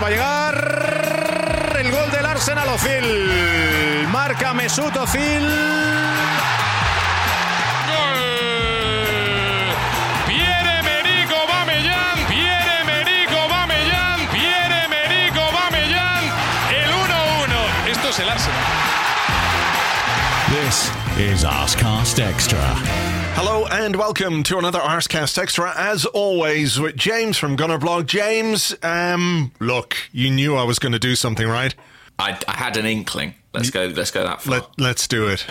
va a llegar el gol del Arsenal Ozil. Marca Mesut Ozil. Pierre Merico Bamellán, Pierre Merico Bamellán, Pierre Merico Bamellán, el 1-1. Esto es el Arsenal. This is Arscast Extra. Hello and welcome to another Arscast Extra. As always, with James from Gunner Blog. James, um, look, you knew I was going to do something, right? I, I had an inkling. Let's go. Let's go that far. Let, let's do it.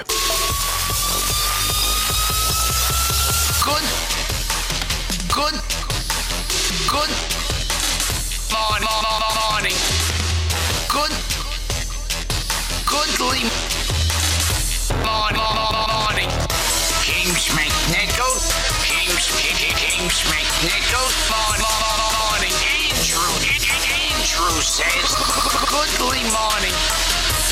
Says. Goodly morning.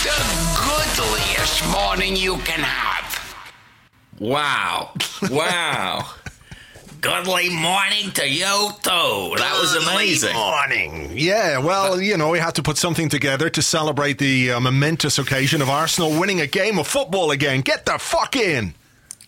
The goodliest morning you can have. Wow! Wow! Goodly morning to you too. That was amazing. Morning. Yeah, well, you know, we had to put something together to celebrate the uh, momentous occasion of Arsenal winning a game of football again. Get the fuck in.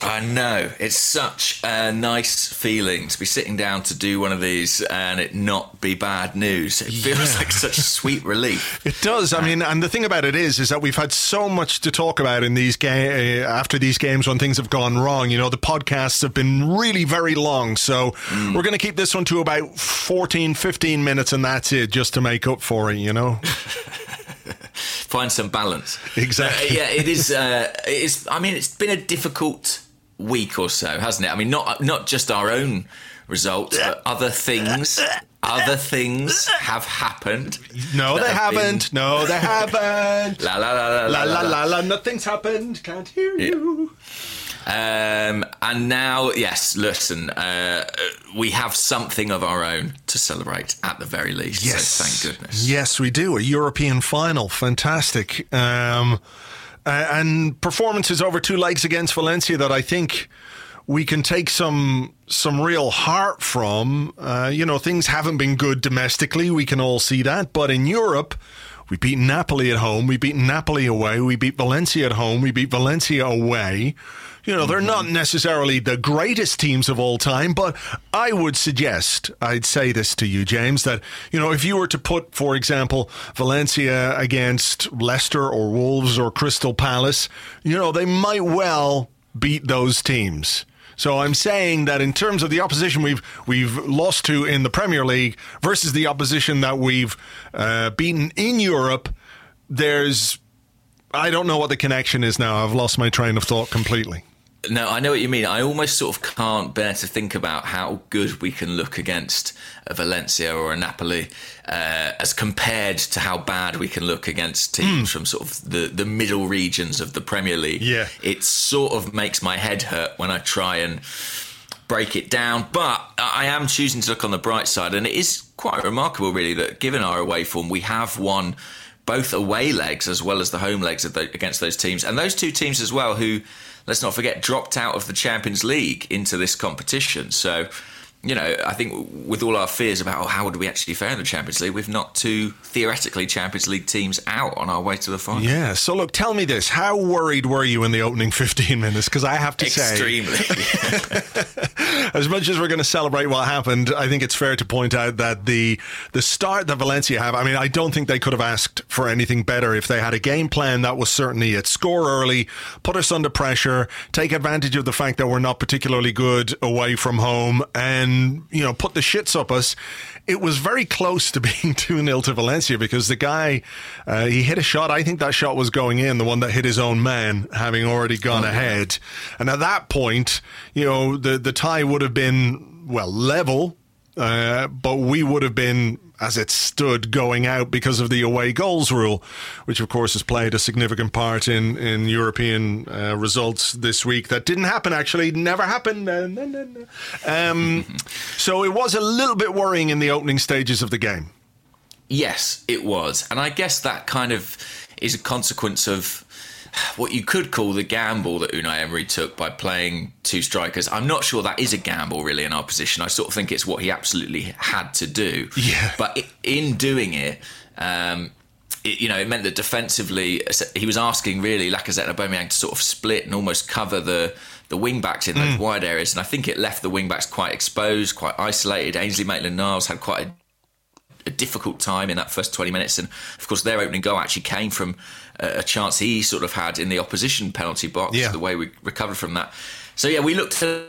I know. It's such a nice feeling to be sitting down to do one of these and it not be bad news. It feels Yeah. like such sweet relief. It does. I mean, and the thing about it is, is that we've had so much to talk about in these uh, after these games when things have gone wrong. You know, the podcasts have been really very long, so we're going to keep this one to about 14, 15 minutes, and that's it, just to make up for it. You know. Find some balance. Exactly. Uh, yeah, it is. Uh, it is. I mean, it's been a difficult week or so, hasn't it? I mean, not not just our own results, but other things. Other things have happened. No, they have haven't. No, they haven't. La la la la La la la la. Nothing's happened. Can't hear you. Um, and now, yes, listen, uh, we have something of our own to celebrate at the very least. Yes, So thank goodness. Yes, we do a European final. Fantastic. Um, uh, and performances over two legs against Valencia that I think we can take some some real heart from. Uh, you know, things haven't been good domestically. We can all see that, but in Europe. We beat Napoli at home. We beat Napoli away. We beat Valencia at home. We beat Valencia away. You know, they're not necessarily the greatest teams of all time, but I would suggest, I'd say this to you, James, that, you know, if you were to put, for example, Valencia against Leicester or Wolves or Crystal Palace, you know, they might well beat those teams. So I'm saying that in terms of the opposition we've we've lost to in the Premier League versus the opposition that we've uh, beaten in Europe, there's I don't know what the connection is now. I've lost my train of thought completely. No, I know what you mean. I almost sort of can't bear to think about how good we can look against a Valencia or a Napoli uh, as compared to how bad we can look against teams from sort of the, the middle regions of the Premier League. Yeah. It sort of makes my head hurt when I try and break it down. But I am choosing to look on the bright side. And it is quite remarkable, really, that given our away form, we have won both away legs as well as the home legs of the, against those teams. And those two teams as well, who, let's not forget, dropped out of the Champions League into this competition. So, you know, I think with all our fears about oh, how would we actually fare in the Champions League, we've knocked two theoretically Champions League teams out on our way to the final. Yeah. So look, tell me this: How worried were you in the opening 15 minutes? Because I have to say, Extremely. as much as we're going to celebrate what happened, I think it's fair to point out that the the start that Valencia have, I mean, I don't think they could have asked for anything better if they had a game plan that was certainly it. Score early, put us under pressure, take advantage of the fact that we're not particularly good away from home, and you know, put the shits up us. It was very close to being 2 0 to Valencia because the guy, uh, he hit a shot. I think that shot was going in, the one that hit his own man, having already gone ahead. And at that point, you know, the, the tie would have been, well, level, uh, but we would have been, as it stood, going out because of the away goals rule, which of course has played a significant part in in European uh, results this week. That didn't happen. Actually, never happened. No, no, no, no. Um, so it was a little bit worrying in the opening stages of the game. Yes, it was. And I guess that kind of is a consequence of what you could call the gamble that Unai Emery took by playing two strikers. I'm not sure that is a gamble really in our position. I sort of think it's what he absolutely had to do. Yeah. But in doing it, um, it, you know, it meant that defensively, he was asking really Lacazette and Aubameyang to sort of split and almost cover the the wing backs in those wide areas, and I think it left the wing backs quite exposed, quite isolated. Ainsley Maitland-Niles had quite a a difficult time in that first 20 minutes. And of course, their opening goal actually came from a, a chance he sort of had in the opposition penalty box, Yeah. the way we recovered from that. So, yeah, we looked a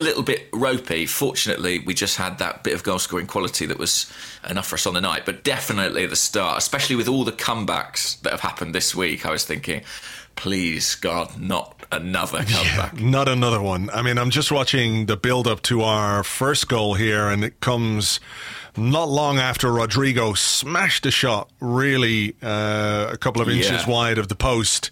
little bit ropey. Fortunately, we just had that bit of goal scoring quality that was enough for us on the night. But definitely at the start, especially with all the comebacks that have happened this week, I was thinking, please, God, not another comeback. Not another one. I mean, I'm just watching the build up to our first goal here, and it comes not long after Rodrigo smashed a shot really uh, a couple of inches Yeah. wide of the post.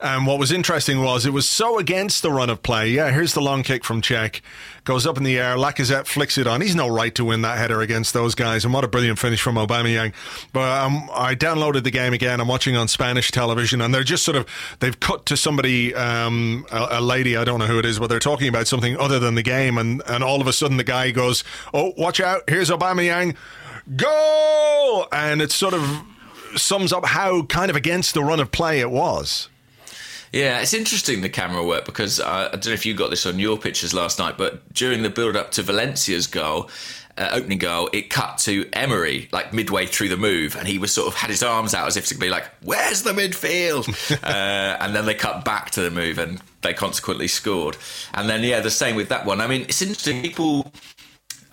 And what was interesting was it was so against the run of play. Yeah, here's the long kick from Cech. Goes up in the air. Lacazette flicks it on. He's no right to win that header against those guys. And what a brilliant finish from Aubameyang. But um, I downloaded the game again. I'm watching on Spanish television, and they're just sort of they've cut to somebody, um, a, a lady. I don't know who it is, but they're talking about something other than the game. And and all of a sudden the guy goes, "Oh, watch out! Here's Aubameyang, goal!" And it sort of sums up how kind of against the run of play it was. Yeah, it's interesting the camera work because uh, I don't know if you got this on your pictures last night, but during the build up to Valencia's goal, uh, opening goal, it cut to Emery like midway through the move, and he was sort of had his arms out as if to be like, "Where's the midfield?" uh, and then they cut back to the move, and they consequently scored. And then yeah, the same with that one. I mean, it's interesting. People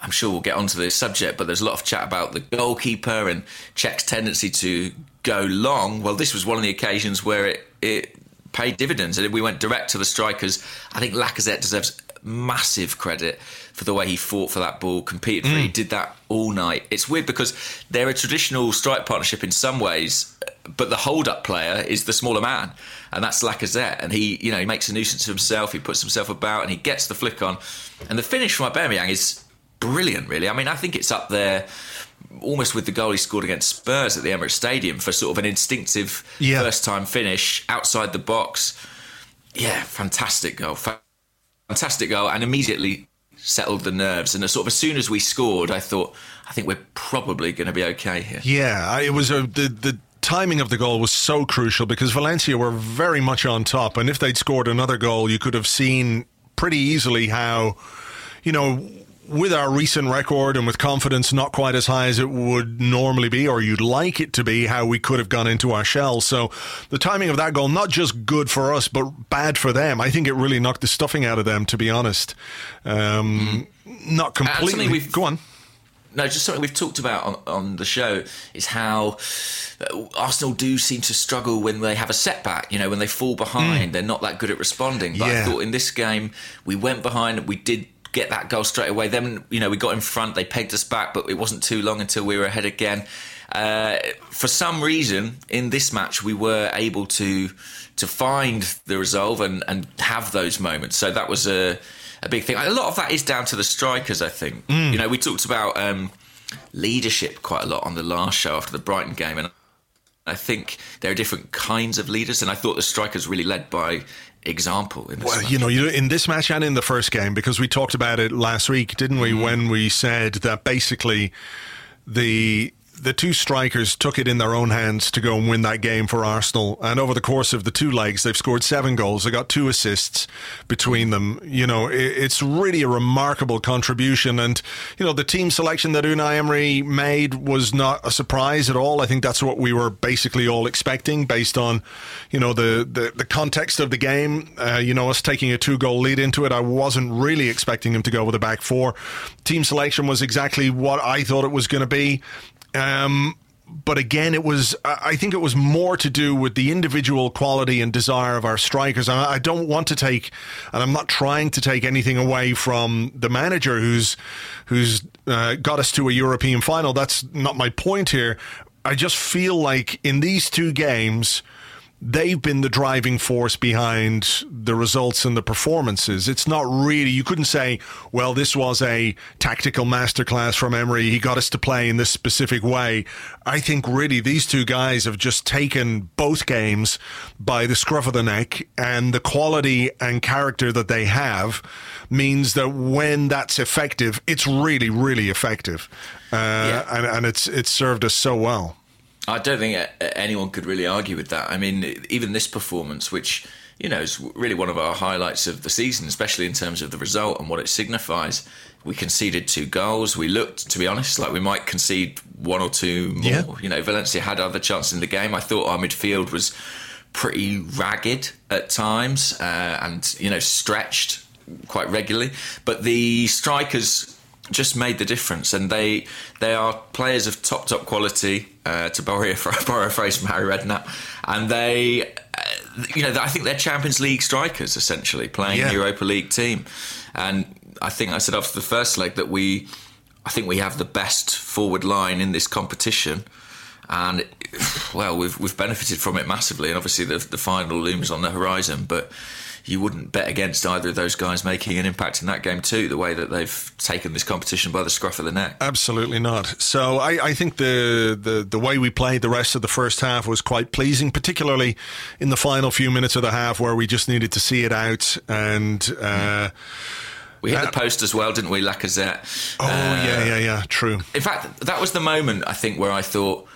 I'm sure we'll get onto this subject, but there's a lot of chat about the goalkeeper and Cech's tendency to go long. Well, this was one of the occasions where it, it paid dividends, and we went direct to the strikers. I think Lacazette deserves massive credit for the way he fought for that ball, competed for it. He mm. did that all night. It's weird because they're a traditional strike partnership in some ways, but the hold-up player is the smaller man, and that's Lacazette. And he, you know, he makes a nuisance of himself. He puts himself about, and he gets the flick on. And the finish from Aubameyang is brilliant, really. I mean, I think it's up there almost with the goal he scored against Spurs at the Emirates Stadium for sort of an instinctive Yeah. first time finish outside the box. Yeah, fantastic goal. Fantastic goal, and immediately settled the nerves. And sort of as soon as we scored, I thought, I think we're probably going to be okay here. Yeah, it was a, the the timing of the goal was so crucial because Valencia were very much on top, and if they'd scored another goal, you could have seen pretty easily how, you know. With our recent record and with confidence not quite as high as it would normally be, or you'd like it to be, how we could have gone into our shell. So, the timing of that goal, not just good for us, but bad for them. I think it really knocked the stuffing out of them, to be honest. Um, Not completely. we've- Go on. No, just something we've talked about on, on the show is how uh, Arsenal do seem to struggle when they have a setback. You know, when they fall behind, they're not that good at responding. But Yeah. I thought in this game, we went behind, we did get that goal straight away. Then, you know, we got in front, they pegged us back, but it wasn't too long until we were ahead again. Uh, for some reason, in this match, we were able to to find the resolve and, and have those moments. So that was a, a big thing. A lot of that is down to the strikers, I think. You know, we talked about um, leadership quite a lot on the last show after the Brighton game, and I think there are different kinds of leaders, and I thought the strikers really led by example in this Well, match. you know, you in this match and in the first game, because we talked about it last week, didn't we? Mm. When we said that basically the the two strikers took it in their own hands to go and win that game for Arsenal. And over the course of the two legs, they've scored seven goals. They got two assists between them. You know, it's really a remarkable contribution. And, you know, the team selection that Unai Emery made was not a surprise at all. I think that's what we were basically all expecting based on, you know, the, the, the context of the game. Uh, you know, us taking a two goal lead into it. I wasn't really expecting him to go with a back four. Team selection was exactly what I thought it was going to be. Um, but again, it was, I think it was more to do with the individual quality and desire of our strikers. I don't want to take, and I'm not trying to take anything away from the manager who's, who's uh, got us to a European final. That's not my point here. I just feel like in these two games, they've been the driving force behind the results and the performances. It's not really, you couldn't say, well, this was a tactical masterclass from Emery. He got us to play in this specific way. I think really these two guys have just taken both games by the scruff of the neck, and the quality and character that they have means that when that's effective, it's really, really effective. Uh, yeah. and, and it's, it's served us so well. I don't think anyone could really argue with that. I mean, even this performance, which you know is really one of our highlights of the season, especially in terms of the result and what it signifies. We conceded two goals. We looked, to be honest, like we might concede one or two more. Yeah. You know, Valencia had other chances in the game. I thought our midfield was pretty ragged at times uh, and you know stretched quite regularly, but the strikers just made the difference, and they they are players of top top quality. Uh, to borrow a, borrow a phrase from Harry Redknapp, and they, uh, you know, I think they're Champions League strikers essentially playing yeah. Europa League team, and I think I said after the first leg that we, I think we have the best forward line in this competition, and well, we've we've benefited from it massively, and obviously the the final looms on the horizon, but you wouldn't bet against either of those guys making an impact in that game too. The way that they've taken this competition by the scruff of the neck. Absolutely not. So I, I think the, the the way we played the rest of the first half was quite pleasing, particularly in the final few minutes of the half where we just needed to see it out and. Uh, we hit the post as well, didn't we, Lacazette? Oh uh, yeah, yeah, yeah. True. In fact, that was the moment I think where I thought,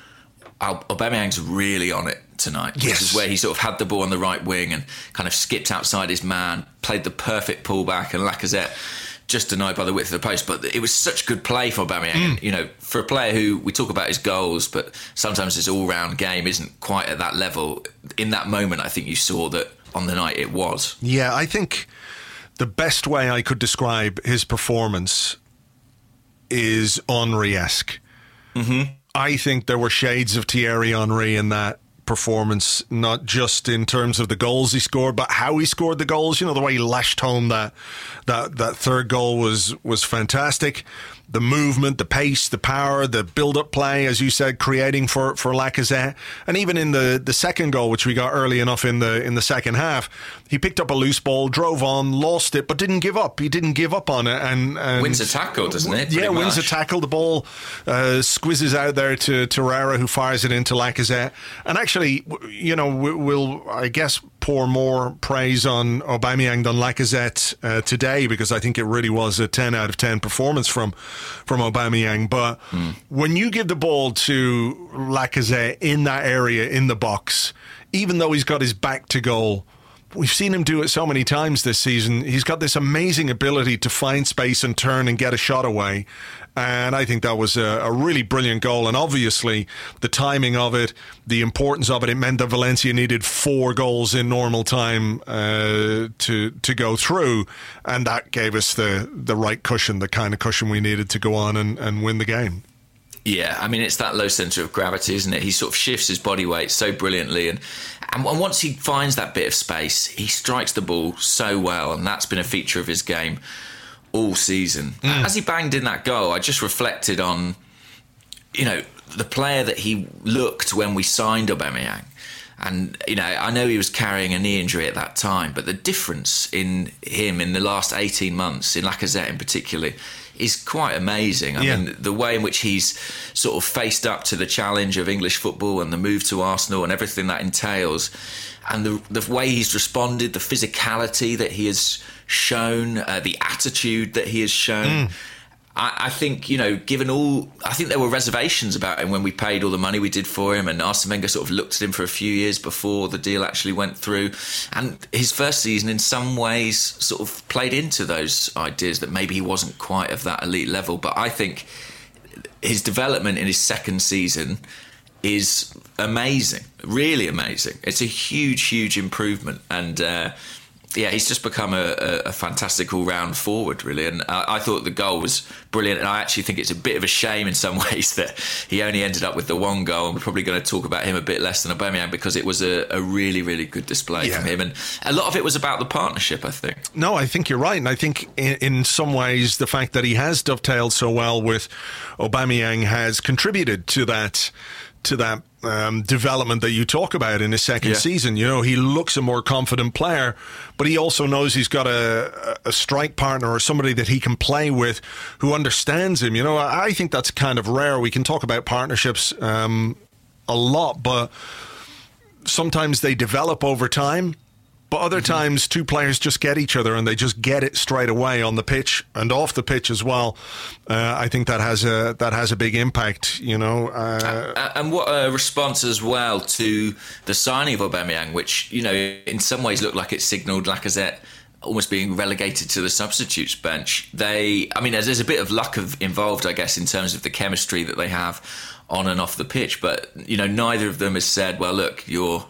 Aubameyang's really on it tonight. Yes. Which is where he sort of had the ball on the right wing and kind of skipped outside his man, played the perfect pullback, and Lacazette just denied by the width of the post. But it was such good play for Aubameyang. Mm. You know, for a player who we talk about his goals, but sometimes his all-round game isn't quite at that level. In that moment, I think you saw that on the night it was. Yeah, I think the best way I could describe his performance is Henry-esque. Mm-hmm. I think there were shades of Thierry Henry in that performance, not just in terms of the goals he scored, but how he scored the goals. You know, the way he lashed home that that that third goal was was fantastic the movement, the pace, the power, the build-up play, as you said, creating for for Lacazette, and even in the the second goal, which we got early enough in the in the second half, he picked up a loose ball, drove on, lost it, but didn't give up. He didn't give up on it, and, and wins a tackle, doesn't it? Yeah, wins a tackle. The ball uh, squizzes out there to Torreira, who fires it into Lacazette, and actually, you know, we'll I guess pour more praise on Aubameyang than Lacazette uh, today because I think it really was a ten out of ten performance from from Aubameyang. But mm. when you give the ball to Lacazette in that area in the box, even though he's got his back to goal, we've seen him do it so many times this season. He's got this amazing ability to find space and turn and get a shot away. And I think that was a, a, really brilliant goal. And obviously, the timing of it, the importance of it, it meant that Valencia needed four goals in normal time uh, to to go through, and that gave us the the right cushion, the kind of cushion we needed to go on and, and win the game. Yeah, I mean it's that low center of gravity, isn't it? He sort of shifts his body weight so brilliantly, and and once he finds that bit of space, he strikes the ball so well, and that's been a feature of his game all season. Mm. As he banged in that goal, I just reflected on, you know, the player that he looked when we signed Aubameyang. And you know, I know he was carrying a knee injury at that time, but the difference in him in the last eighteen months, in Lacazette in particular, is quite amazing. I yeah. mean, the way in which he's sort of faced up to the challenge of English football and the move to Arsenal and everything that entails, and the the way he's responded, the physicality that he has shown, uh, the attitude that he has shown. Mm. I, I think you know, given all, I think there were reservations about him when we paid all the money we did for him, and Arsene Wenger sort of looked at him for a few years before the deal actually went through. And his first season, in some ways, sort of played into those ideas that maybe he wasn't quite of that elite level. But I think his development in his second season is amazing, really amazing. It's a huge, huge improvement, and uh, yeah, he's just become a, a, a fantastic all-round forward, really. And I, I, thought the goal was brilliant, and I actually think it's a bit of a shame in some ways that he only ended up with the one goal. And we're probably going to talk about him a bit less than Aubameyang because it was a, a really, really good display yeah. from him, and a lot of it was about the partnership. I think. No, I think you're right, and I think in, in some ways the fact that he has dovetailed so well with Aubameyang has contributed to that to that um, development that you talk about in his second yeah. season. You know, he looks a more confident player, but he also knows he's got a, a strike partner or somebody that he can play with who understands him. You know, I think that's kind of rare. We can talk about partnerships um, a lot, but sometimes they develop over time. But other mm-hmm. times, two players just get each other and they just get it straight away on the pitch and off the pitch as well. Uh, I think that has a that has a big impact, you know. Uh, and what a response as well to the signing of Aubameyang, which you know in some ways looked like it signalled Lacazette almost being relegated to the substitutes bench. They, I mean, there's, there's a bit of luck of, involved, I guess, in terms of the chemistry that they have on and off the pitch. But you know, neither of them has said, "Well, look, you're."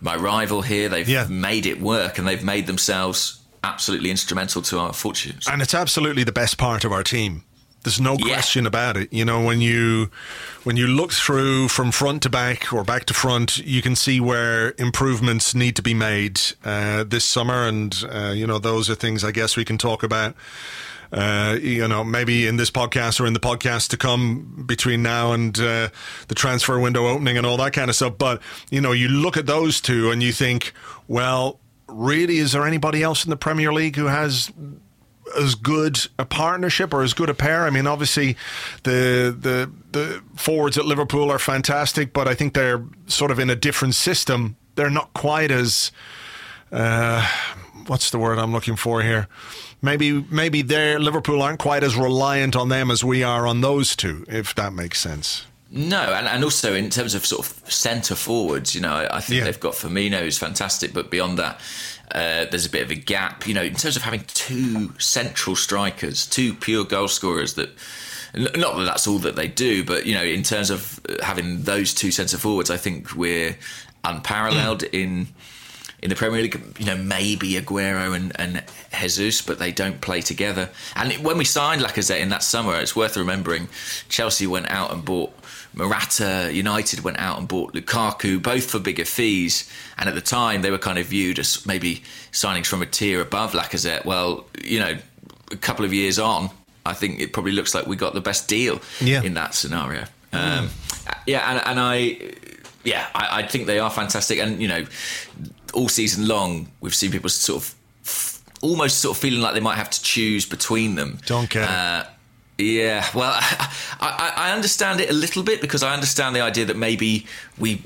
My rival here. They've yeah. made it work and they've made themselves absolutely instrumental to our fortunes. And it's absolutely the best part of our team. There's no yeah. question about it. You know, when you when you look through from front to back or back to front, you can see where improvements need to be made uh, this summer, and uh, you know those are things I guess we can talk about uh, you know, maybe in this podcast or in the podcast to come between now and uh, the transfer window opening and all that kind of stuff. But, you know, you look at those two and you think, well, really, is there anybody else in the Premier League who has as good a partnership or as good a pair. I mean, obviously, the the the forwards at Liverpool are fantastic, but I think they're sort of in a different system. They're not quite as uh, what's the word I'm looking for here? Maybe maybe their Liverpool aren't quite as reliant on them as we are on those two, if that makes sense. No, and, and also in terms of sort of centre forwards, you know, I, I think yeah. they've got Firmino who's fantastic, but beyond that, uh, there's a bit of a gap. You know, in terms of having two central strikers, two pure goal scorers that. Not that that's all that they do, but you know, in terms of having those two centre forwards, I think we're unparalleled mm. in in the Premier League, you know, maybe Aguero and, and Jesus, but they don't play together. And when we signed Lacazette in that summer, it's worth remembering Chelsea went out and bought Morata, United went out and bought Lukaku, both for bigger fees. And at the time, they were kind of viewed as maybe signings from a tier above Lacazette. Well, you know, a couple of years on, I think it probably looks like we got the best deal yeah. in that scenario. Um, yeah, and, and I, yeah, I, I, think they are fantastic. And you know, all season long, we've seen people sort of almost sort of feeling like they might have to choose between them. Don't care. Uh, yeah, well, I, I, I, understand it a little bit because I understand the idea that maybe we,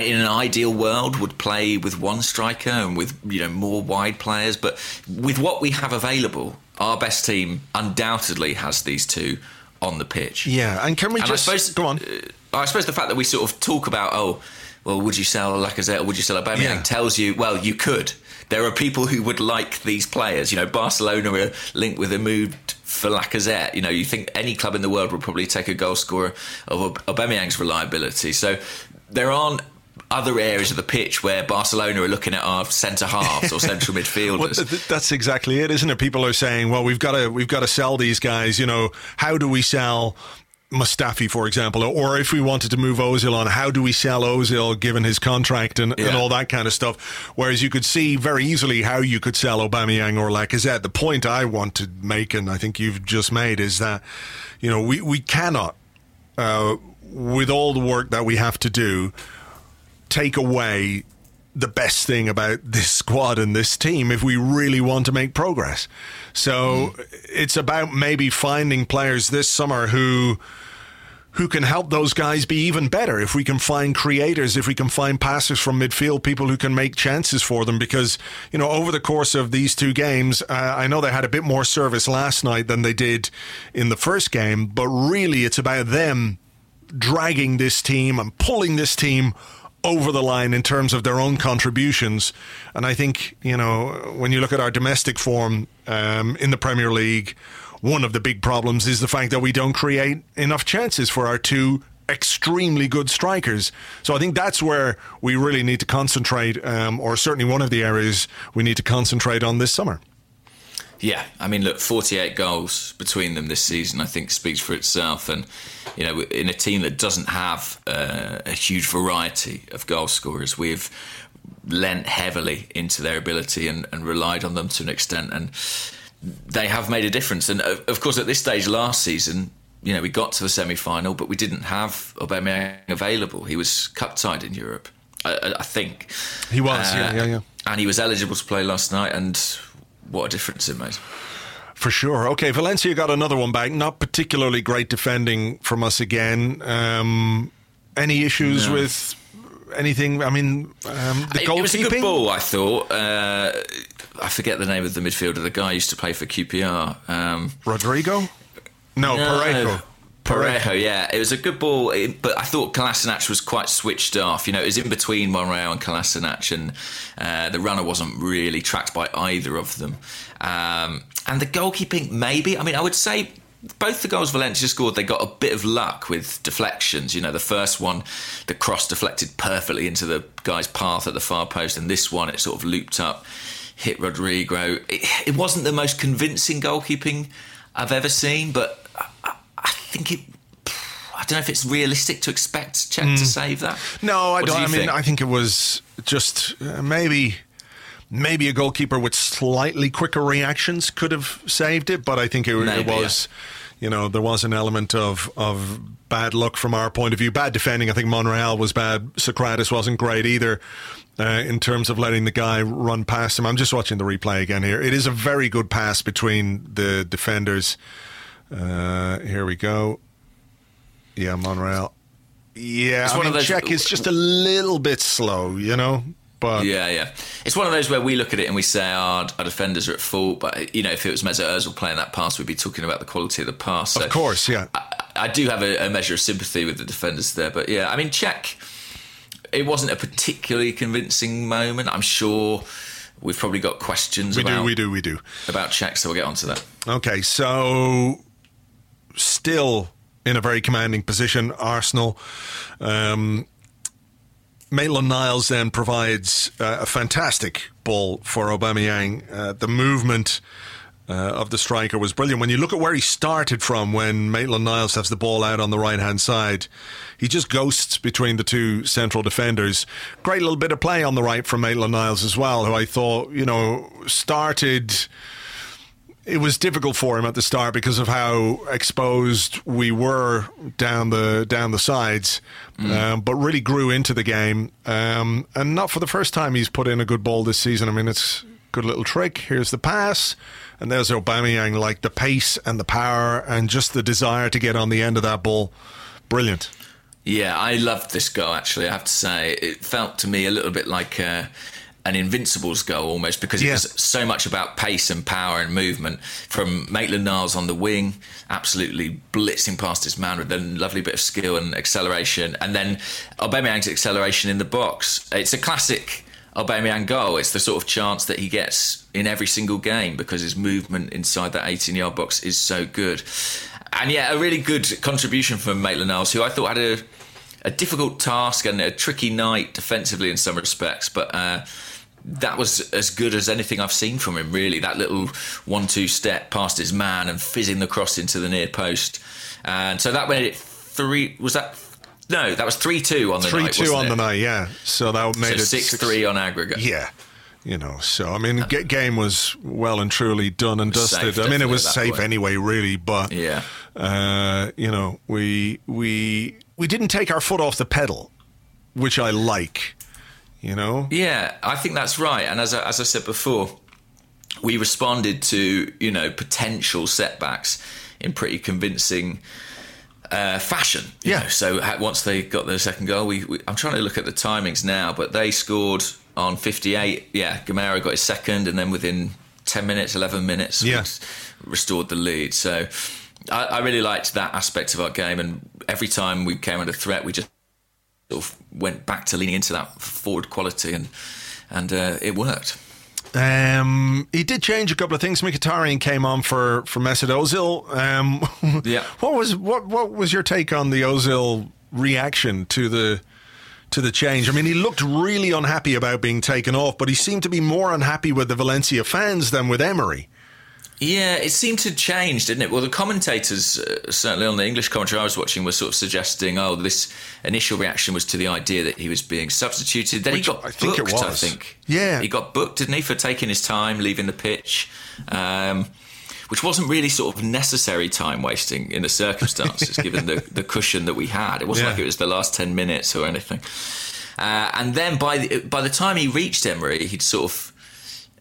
in an ideal world, would play with one striker and with you know more wide players. But with what we have available, our best team undoubtedly has these two on the pitch. Yeah, and can we and just I suppose, go on? Uh, I suppose the fact that we sort of talk about oh well, would you sell Lacazette or would you sell Aubameyang? Yeah. Tells you, well, you could. There are people who would like these players. You know, Barcelona are linked with a move for Lacazette. You know, you think any club in the world would probably take a goal scorer of Aubameyang's reliability. So there aren't other areas of the pitch where Barcelona are looking at our centre halves or central midfielders. well, that's exactly it, isn't it? People are saying, "Well, we've got to we've got to sell these guys." You know, how do we sell Mustafi, for example, or if we wanted to move Ozil on, how do we sell Ozil given his contract and, yeah. and all that kind of stuff? Whereas you could see very easily how you could sell Aubameyang or Lacazette. The point I want to make, and I think you've just made, is that you know we we cannot, uh, with all the work that we have to do, take away the best thing about this squad and this team if we really want to make progress. So mm. it's about maybe finding players this summer who who can help those guys be even better. If we can find creators, if we can find passers from midfield, people who can make chances for them. Because, you know, over the course of these two games, uh, I know they had a bit more service last night than they did in the first game, but really it's about them dragging this team and pulling this team over the line in terms of their own contributions. And I think, you know, when you look at our domestic form um, in the Premier League, one of the big problems is the fact that we don't create enough chances for our two extremely good strikers. So I think that's where we really need to concentrate, um, or certainly one of the areas we need to concentrate on this summer. Yeah, I mean, look, 48 goals between them this season, I think, speaks for itself. And, you know, in a team that doesn't have uh, a huge variety of goal scorers, we've lent heavily into their ability and, and relied on them to an extent. And they have made a difference. And, uh, of course, at this stage last season, you know, we got to the semi final, but we didn't have Aubameyang available. He was cup tied in Europe, I, I think. He was, uh, yeah, yeah, yeah. And he was eligible to play last night. And what a difference it made. For sure. Okay, Valencia got another one back. Not particularly great defending from us again. Um, any issues no. with anything? I mean, um, the goalkeeping. It was a good ball, I thought. Uh, I forget the name of the midfielder. The guy used to play for QPR. Um, Rodrigo. No, no Parejo. Parejo, yeah, it was a good ball, but I thought Kolasinac was quite switched off. You know, it was in between Monreal and Kolasinac, and uh, the runner wasn't really tracked by either of them. Um, and the goalkeeping, maybe. I mean, I would say both the goals Valencia scored, they got a bit of luck with deflections. You know, the first one, the cross deflected perfectly into the guy's path at the far post, and this one, it sort of looped up, hit Rodrigo. It, it wasn't the most convincing goalkeeping I've ever seen, but I think it. I don't know if it's realistic to expect Cech mm. to save that. No, I don't. Do I mean, think? I think it was just uh, maybe maybe a goalkeeper with slightly quicker reactions could have saved it, but I think it, maybe, it was. Yeah. You know, there was an element of of bad luck from our point of view. Bad defending. I think Monreal was bad. Sokratis wasn't great either. Uh, in terms of letting the guy run past him, I'm just watching the replay again here. It is a very good pass between the defenders. Uh, here we go. Yeah, Monreal. Yeah, I mean, those, Cech is just a little bit slow, you know. But yeah, yeah, it's one of those where we look at it and we say our, our defenders are at fault. But you know, if it was Mesut Ozil playing that pass, we'd be talking about the quality of the pass. So of course, yeah. I, I do have a, a, measure of sympathy with the defenders there, but yeah, I mean, Cech. It wasn't a particularly convincing moment. I'm sure we've probably got questions. We about, do, we do, we do about Cech, so we'll get onto that. Okay, so still in a very commanding position. Arsenal. Um, Maitland Niles then provides uh, a fantastic ball for Aubameyang. Uh, the movement uh, of the striker was brilliant. When you look at where he started from, when Maitland Niles has the ball out on the right hand side, he just ghosts between the two central defenders. Great little bit of play on the right from Maitland Niles as well, who I thought you know started it was difficult for him at the start because of how exposed we were down the down the sides, mm. um, but really grew into the game. Um, and not for the first time, he's put in a good ball this season. I mean, it's a good little trick. Here's the pass, and there's Aubameyang. Like the pace and the power and just the desire to get on the end of that ball, brilliant. Yeah, I loved this goal. Actually, I have to say, it felt to me a little bit like. Uh, an Invincibles goal almost because it yeah. was so much about pace and power and movement from Maitland Niles on the wing, absolutely blitzing past his man with a lovely bit of skill and acceleration, and then Aubameyang's acceleration in the box. It's a classic Aubameyang goal. It's the sort of chance that he gets in every single game because his movement inside that 18-yard box is so good. And yeah, a really good contribution from Maitland Niles, who I thought had a a difficult task and a tricky night defensively in some respects, but. Uh, that was as good as anything I've seen from him, really. That little one two step past his man and fizzing the cross into the near post. And so that made it three. Was that. No, that was 3 2 on the 3 night. 3 2 on it? the night, yeah. So that made so it 6 3 on aggregate. Yeah. You know, so I mean, the game was well and truly done and dusted. Safe, I mean, it was safe anyway, really. But yeah, uh, you know, we we we didn't take our foot off the pedal, which I like you know? Yeah, I think that's right. And as I, as I said before, we responded to, you know, potential setbacks in pretty convincing uh, fashion. you Yeah. know. So once they got their second goal, we, we I'm trying to look at the timings now, but they scored on 58. Yeah, Gameiro got his second, and then within 10 minutes, 11 minutes, Yeah. restored the lead. So I, I really liked that aspect of our game, and every time we came under threat, we just sort of went back to leaning into that forward quality, and and uh, it worked. Um, he did change a couple of things. Mkhitaryan came on for for Mesut Ozil. Um, Yeah. What was what what was your take on the Ozil reaction to the to the change? I mean, he looked really unhappy about being taken off, but he seemed to be more unhappy with the Valencia fans than with Emery. Yeah, it seemed to change, didn't it? Well, the commentators, uh, certainly on the English commentary I was watching, were sort of suggesting, oh, this initial reaction was to the idea that he was being substituted. Then Which he got I think it booked, I think. Yeah. He got booked, didn't he, for taking his time, leaving the pitch, um, which wasn't really sort of necessary time wasting in the circumstances, given the, the cushion that we had. It wasn't Yeah. like it was the last 10 minutes or anything. Uh, and then by the, by the time he reached Emery, he'd sort of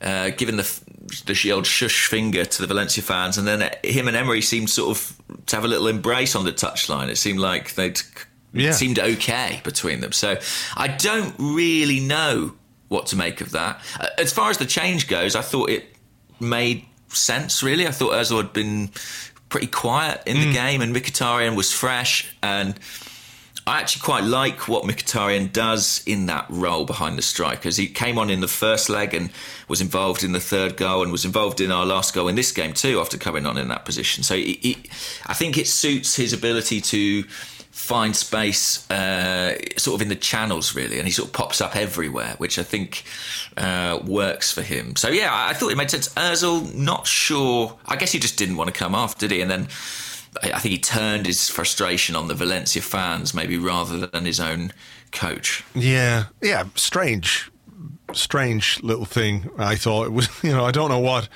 uh, given the the old shush finger to the Valencia fans, and then him and Emery seemed sort of to have a little embrace on the touchline. It seemed like they'd Yeah. seemed okay between them. So I don't really know what to make of that. Uh, As far as the change goes, I thought it made sense. Really, I thought Özil had been pretty quiet in the game, and Mkhitaryan was fresh and. I actually quite like what Mkhitaryan does in that role behind the strikers. He came on in the first leg and was involved in the third goal and was involved in our last goal in this game too after coming on in that position. So he, he, I think it suits his ability to find space uh, sort of in the channels really and he sort of pops up everywhere which I think uh, works for him. So yeah, I thought it made sense. Ozil, not sure. I guess he just didn't want to come off, did he? And then I think he turned his frustration on the Valencia fans, maybe rather than his own coach. Yeah, yeah, strange, strange little thing. I thought it was. You know, I don't know what.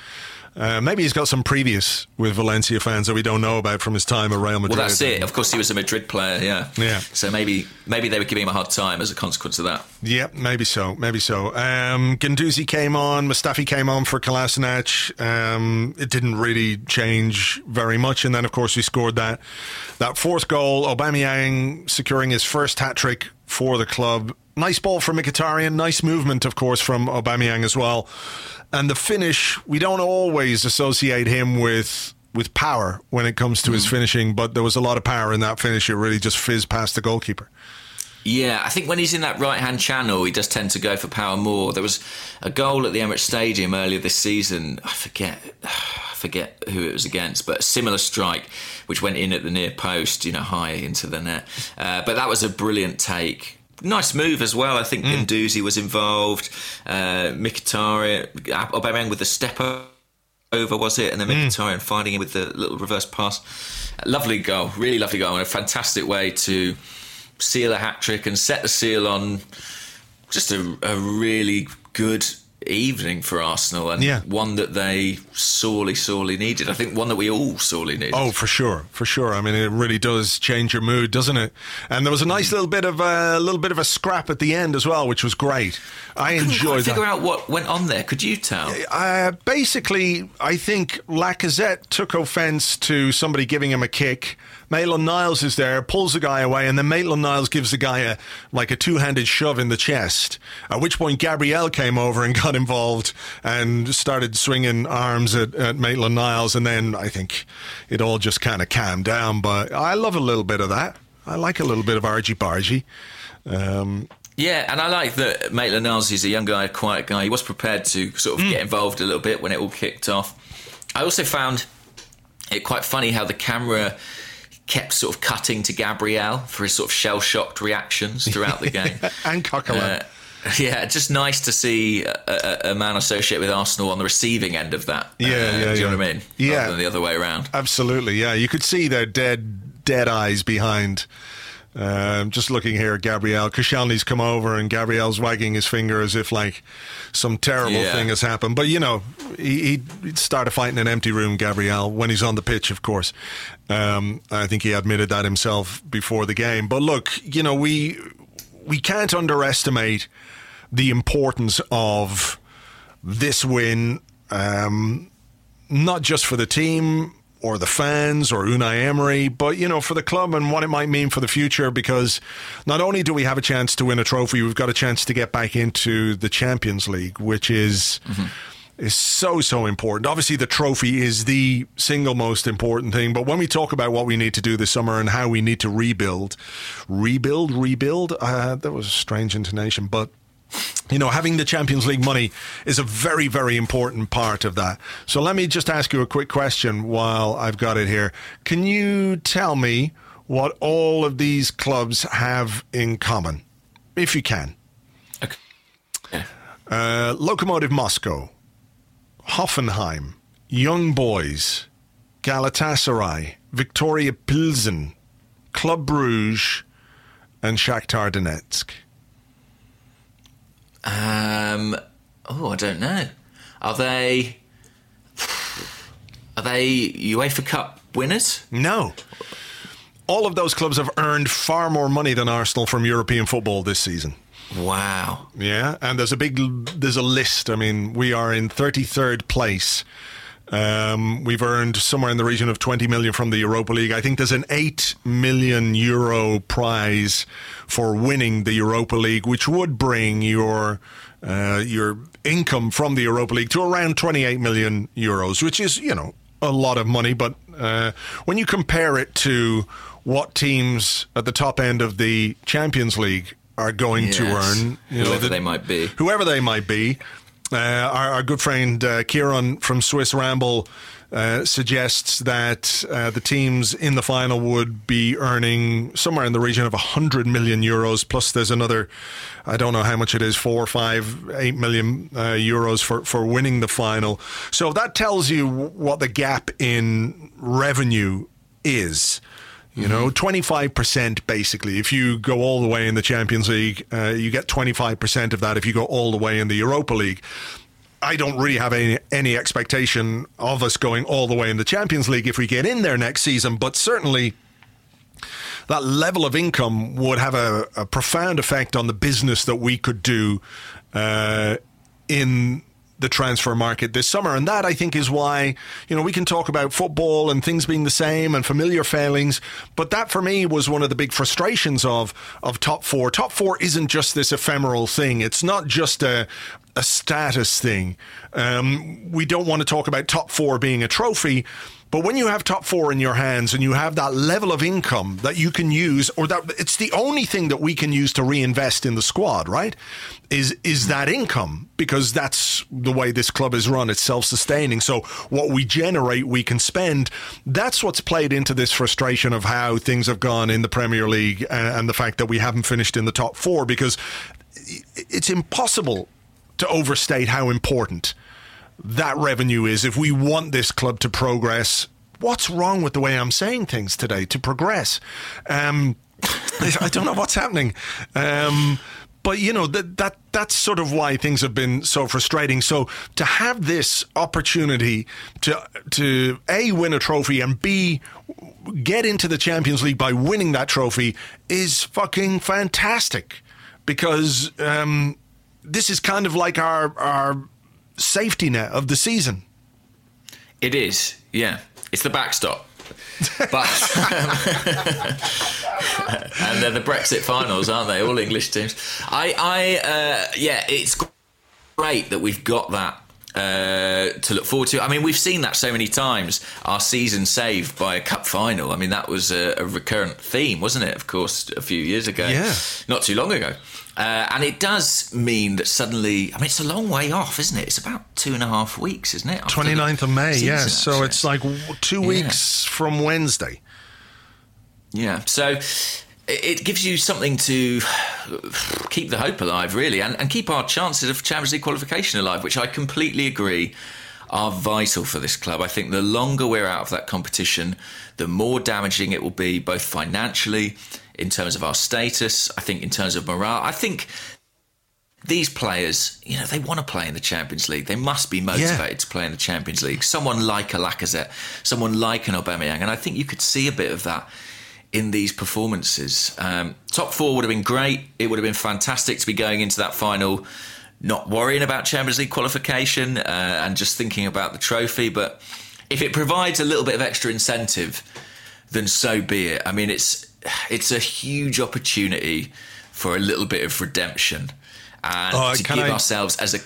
Uh, maybe he's got some previous with Valencia fans that we don't know about from his time at Real Madrid. Well, that's it. Of course, he was a Madrid player. Yeah. Yeah. So maybe maybe they were giving him a hard time as a consequence of that. Yeah, maybe so, maybe so. Um, Guendouzi came on, Mustafi came on for Kolasinac. Um, it didn't really change very much, and then of course we scored that that fourth goal. Aubameyang securing his first hat trick for the club. Nice ball from Mkhitaryan, nice movement, of course, from Aubameyang as well. And the finish, we don't always associate him with with power when it comes to his finishing, but there was a lot of power in that finish. It really just fizzed past the goalkeeper. Yeah, I think when he's in that right hand channel, he does tend to go for power more. There was a goal at the Emirates Stadium earlier this season. I forget, I forget who it was against, but a similar strike which went in at the near post, you know, high into the net. Uh, but that was a brilliant take. Nice move as well. I think Guendouzi was involved. Uh, Mkhitaryan, Aubameyang with the step over, was it? And then Mkhitaryan finding him with the little reverse pass. Lovely goal, really lovely goal, and a fantastic way to seal a hat trick and set the seal on just a, a really good evening for Arsenal and Yeah. one that they sorely, sorely needed. I think one that we all sorely needed. Oh, for sure, for sure. I mean, it really does change your mood, doesn't it? And there was a nice little bit of a little bit of a scrap at the end as well, which was great. I quite enjoyed figure out what went on there. Could you tell? Uh, basically, I think Lacazette took offence to somebody giving him a kick. Maitland Niles is there, pulls the guy away, and then Maitland Niles gives the guy a like a two-handed shove in the chest. At which point, Gabriel came over and got involved and started swinging arms at, at Maitland Niles, and then I think it all just kind of calmed down. But I love a little bit of that. I like a little bit of argy bargy. Um, Yeah, and I like that Maitland Niles is a young guy, a quiet guy. He was prepared to sort of get involved a little bit when it all kicked off. I also found it quite funny how the camera kept sort of cutting to Gabriel for his sort of shell shocked reactions throughout the game. and Coquelin. Uh, yeah, just nice to see a, a, a man associated with Arsenal on the receiving end of that. Yeah, Uh, yeah, do you yeah. know what I mean? Yeah. Rather than the other way around. Absolutely, yeah. You could see their dead, dead eyes behind. Um, just looking here, Gabriel Koscielny's come over, and Gabriel's wagging his finger as if like some terrible Yeah. thing has happened. But you know, he, he'd start a fight in an empty room, Gabriel, when he's on the pitch, of course. Um, I think he admitted that himself before the game. But look, you know, we we can't underestimate the importance of this win. Um, not just for the team or the fans or Unai Emery, but you know, for the club and what it might mean for the future. Because not only do we have a chance to win a trophy, we've got a chance to get back into the Champions League, which is. Is so so important. Obviously, the trophy is the single most important thing. But when we talk about what we need to do this summer and how we need to rebuild, rebuild, rebuild, uh, that was a strange intonation, but you know, having the Champions League money is a very, very important part of that. So let me just ask you a quick question while I've got it here. Can you tell me what all of these clubs have in common, if you can? Okay. Yeah. Uh, Lokomotiv Moscow, Hoffenheim, Young Boys, Galatasaray, Viktoria Pilsen, Club Bruges, and Shakhtar Donetsk. Um, oh, I don't know. Are they? Are they UEFA Cup winners? No. All of those clubs have earned far more money than Arsenal from European football this season. Wow. Yeah, and there's a big there's a list. I mean, we are in 33rd place. Um, we've earned somewhere in the region of 20 million from the Europa League. I think there's an 8 million euro prize for winning the Europa League, which would bring your uh, your income from the Europa League to around 28 million euros, which is, you know, a lot of money. But uh, when you compare it to what teams at the top end of the Champions League are going to earn, you know, Whoever the- they might be. whoever they might be. Uh, our, our good friend uh, Kieran from Swiss Ramble uh, suggests that uh, the teams in the final would be earning somewhere in the region of 100 million euros. Plus, there's another, I don't know how much it is, four, five, eight million uh, euros for, for winning the final. So that tells you what the gap in revenue is. You know, 25% basically. If you go all the way in the Champions League, uh, you get 25% of that if you go all the way in the Europa League. I don't really have any, any expectation of us going all the way in the Champions League if we get in there next season, but certainly that level of income would have a, a profound effect on the business that we could do uh, in the transfer market this summer. And that, I think, is why, you know, we can talk about football and things being the same and familiar failings. But that, for me, was one of the big frustrations of, of top four. Top four isn't just this ephemeral thing, it's not just a, a status thing. Um, we don't want to talk about top four being a trophy. But when you have top four in your hands and you have that level of income that you can use, or that it's the only thing that we can use to reinvest in the squad, right? Is is that income because that's the way this club is run. It's self-sustaining. So what we generate, we can spend. That's what's played into this frustration of how things have gone in the Premier League and, and the fact that we haven't finished in the top four because it's impossible to overstate how important that revenue is if we want this club to progress. What's wrong with the way I'm saying things today? To progress, um, I don't know what's happening. Um, but you know that that that's sort of why things have been so frustrating. So to have this opportunity to to a win a trophy and b get into the Champions League by winning that trophy is fucking fantastic because um, this is kind of like our our safety net of the season. It is, yeah. It's the backstop. But and they're the Brexit finals, aren't they? All English teams. I, I, uh, yeah, it's great that we've got that uh, to look forward to. I mean, we've seen that so many times. Our season saved by a cup final. I mean, that was a, a recurrent theme, wasn't it? Of course, a few years ago. Yeah. Not too long ago. Uh, and it does mean that suddenly, I mean, it's a long way off, isn't it? It's about two and a half weeks, isn't it? after the 29th of May, season, yeah. So it's like two Yeah. weeks from Wednesday. Yeah. So it- it gives you something to keep the hope alive, really, and, and keep our chances of Champions League qualification alive, which I completely agree are vital for this club. I think the longer we're out of that competition, the more damaging it will be, both financially, in terms of our status, I think in terms of morale. I think these players, you know, they want to play in the Champions League. They must be motivated to play in the Champions League. Someone like a Lacazette, someone like an Aubameyang, and I think you could see a bit of that in these performances. Um, top four would have been great. It would have been fantastic to be going into that final, not worrying about Champions League qualification uh, and just thinking about the trophy. But if it provides a little bit of extra incentive, then so be it. I mean, it's it's a huge opportunity for a little bit of redemption and Oh, to give I- ourselves as a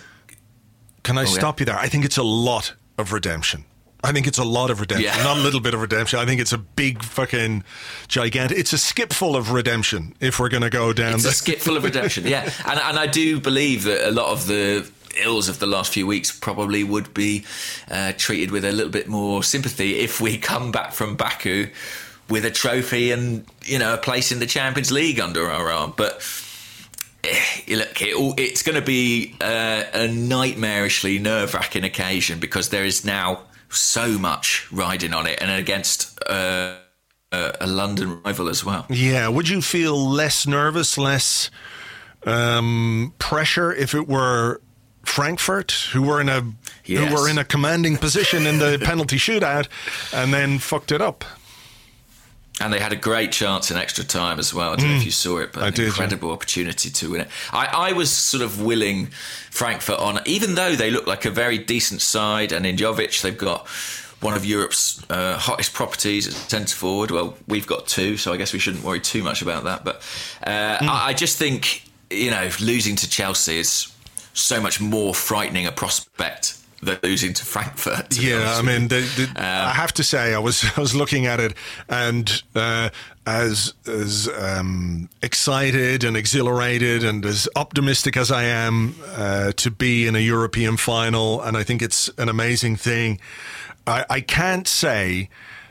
Can I yeah. stop you there? I think it's a lot of redemption. I think it's a lot of redemption, Yeah. not a little bit of redemption. I think it's a big fucking gigantic. It's a skip full of redemption if we're going to go down It's the a skip full of redemption, yeah. And, and I do believe that a lot of the ills of the last few weeks probably would be uh, treated with a little bit more sympathy if we come back from Baku with a trophy and you know a place in the Champions League under our arm. But eh, look, it, it's going to be uh, a nightmarishly nerve-wracking occasion because there is now so much riding on it, and against. Uh, a, a London rival as well. Yeah, would you feel less nervous, less um, pressure if it were Frankfurt, who were in a who were in a commanding position in the penalty shootout, and then fucked it up? And they had a great chance in extra time as well. I don't know if you saw it, but Mm. I an did, yeah. incredible opportunity to win it. I, I was sort of willing Frankfurt on, even though they look like a very decent side, and in Jovic they've got one of Europe's uh, hottest properties as centre forward. Well, we've got two, so I guess we shouldn't worry too much about that. But uh, Mm. I, I just think you know losing to Chelsea is so much more frightening a prospect than losing to Frankfurt. to Yeah, I mean, the, the, I have to say, I was I was looking at it, and uh, as as um, excited and exhilarated and as optimistic as I am uh, to be in a European final, and I think it's an amazing thing. I, I can't say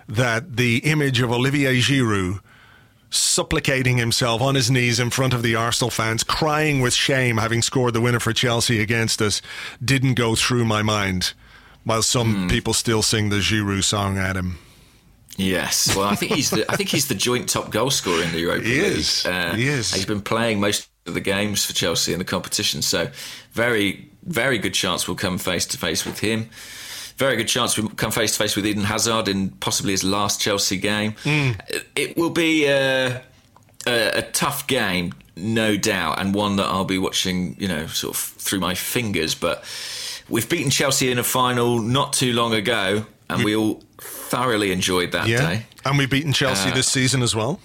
that the image of Olivier Giroud supplicating himself on his knees in front of the Arsenal fans, crying with shame, having scored the winner for Chelsea against us, didn't go through my mind. While some people still sing the Giroud song at him. Yes, well, I think he's the I think he's the joint top goal scorer in the Europa He League. is. Uh, He is. He's been playing most of the games for Chelsea in the competition, so very very good chance we'll come face to face with him. Very good chance we'll come face to face with Eden Hazard in possibly his last Chelsea game. It- It will be a, a, a tough game, no doubt, and one that I'll be watching, you know, sort of through my fingers. But we've beaten Chelsea in a final not too long ago, and we all thoroughly enjoyed that Yeah. day. And we've beaten Chelsea Uh, this season as well.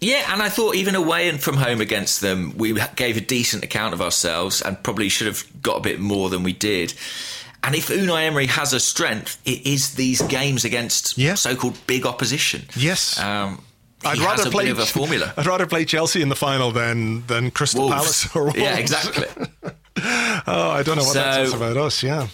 Yeah, and I thought even away and from home against them, we gave a decent account of ourselves and probably should have got a bit more than we did. And if Unai Emery has a strength, it is these games against Yeah. so-called big opposition. Yes. Um, I'd he rather has a play bit of a formula. I'd rather play Chelsea in the final than than Crystal Wolves. Palace or Wolves. Yeah, exactly. Oh, I don't know what that says about us. Yeah.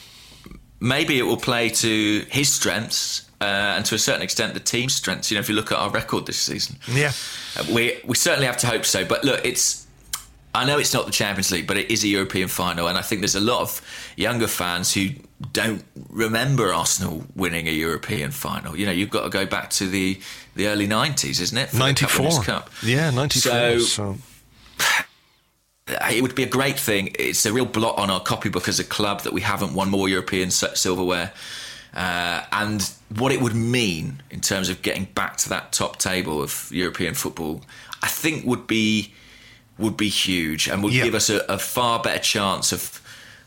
Maybe it will play to his strengths uh, and to a certain extent the team's strengths. You know, if you look at our record this season. Yeah. Uh, We we certainly have to hope so. But look, it's I know it's not the Champions League, but it is a European final, and I think there's a lot of younger fans who don't remember Arsenal winning a European final. You know, you've got to go back to the the early '90s, isn't it? for the Cup Ninety Winners' four. Cup. Yeah, ninety four. So- So, It would be a great thing. It's a real blot on our copybook as a club that we haven't won more European silverware. Uh, and what it would mean in terms of getting back to that top table of European football, I think would be would be huge and would Yeah. give us a, a far better chance of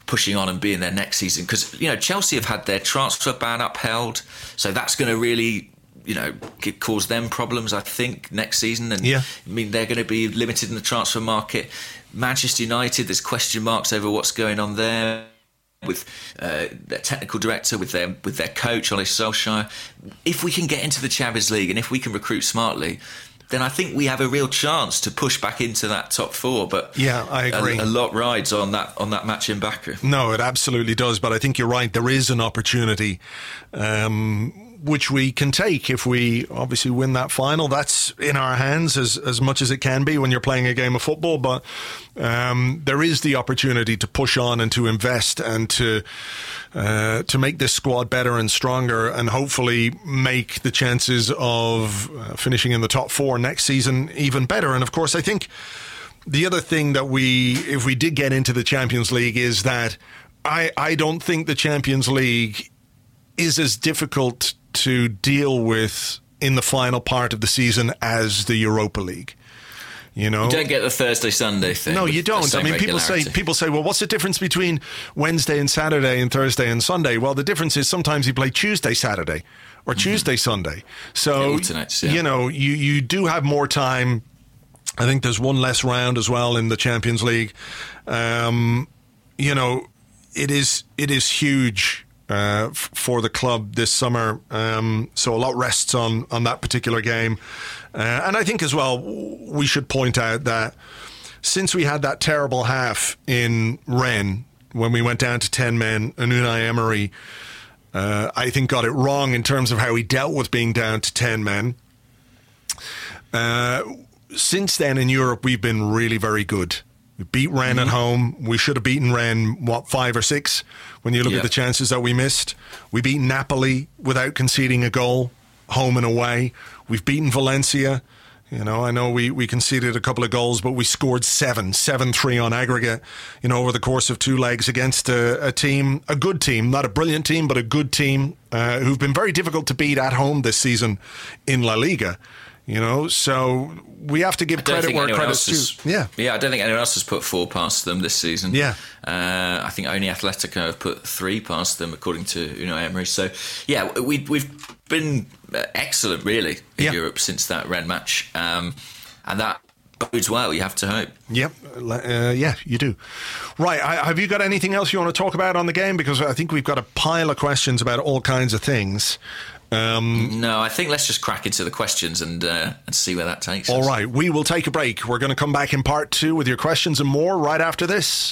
pushing on and being there next season. Because you know Chelsea have had their transfer ban upheld, so that's going to really you know cause them problems. I think next season, and Yeah. I mean they're going to be limited in the transfer market. Manchester United, there's question marks over what's going on there with uh, their technical director, with their with their coach Ole Solskjaer. If we can get into the Champions League and if we can recruit smartly, then I think we have a real chance to push back into that top four. But Yeah, I agree. A, lot rides on that on that match in Baku. No, it absolutely does. But I think you're right. There is an opportunity, um, which we can take if we obviously win that final. That's in our hands as as much as it can be when you're playing a game of football. But um, there is the opportunity to push on and to invest and to uh, to make this squad better and stronger, and hopefully make the chances of uh, finishing in the top four next season even better. And of course, I think the other thing that we, if we did get into the Champions League, is that I, I don't think the Champions League is as difficult to deal with in the final part of the season as the Europa League. You know, You don't get the Thursday Sunday thing. no, you don't. I mean, people say people say, well, what's the difference between Wednesday and Saturday and Thursday and Sunday? Well, the difference is sometimes you play Tuesday, Saturday, or Tuesday, Sunday. So Mm-hmm. Yeah. you know, you you do have more time. I think there's one less round as well in the Champions League. Um, you know, it is it is huge uh, f- for the club this summer. Um, so a lot rests on on that particular game, uh, and I think as well we should point out that since we had that terrible half in Rennes when we went down to ten men, and Unai Emery. Uh, I think got it wrong in terms of how he dealt with being down to 10 men. Uh, since then in Europe, we've been really very good. We beat Rennes at home. We should have beaten Rennes, what, five or six when you look Yeah. at the chances that we missed. We beat Napoli without conceding a goal, home and away. We've beaten Valencia. You know, I know we, we conceded a couple of goals, but we scored seven, seven three on aggregate, you know, over the course of two legs against a, a team, a good team, not a brilliant team, but a good team, uh, who've been very difficult to beat at home this season in La Liga. You know, so we have to give credit where credit's due. Yeah. yeah. I don't think anyone else has put four past them this season. Yeah. uh, I think only Atletico have put three past them, according to Unai Emery. So, yeah, we we've been excellent, really, in Yeah. Europe since that Red match, um, and that bodes well. You have to hope. Yep. Uh, yeah, you do. Right. I, have you got anything else you want to talk about on the game? Because I think we've got a pile of questions about all kinds of things. Um, No, I think let's just crack into the questions and uh, and see where that takes all us. right. We will take a break. We're going to come back in part two with your questions and more right after this.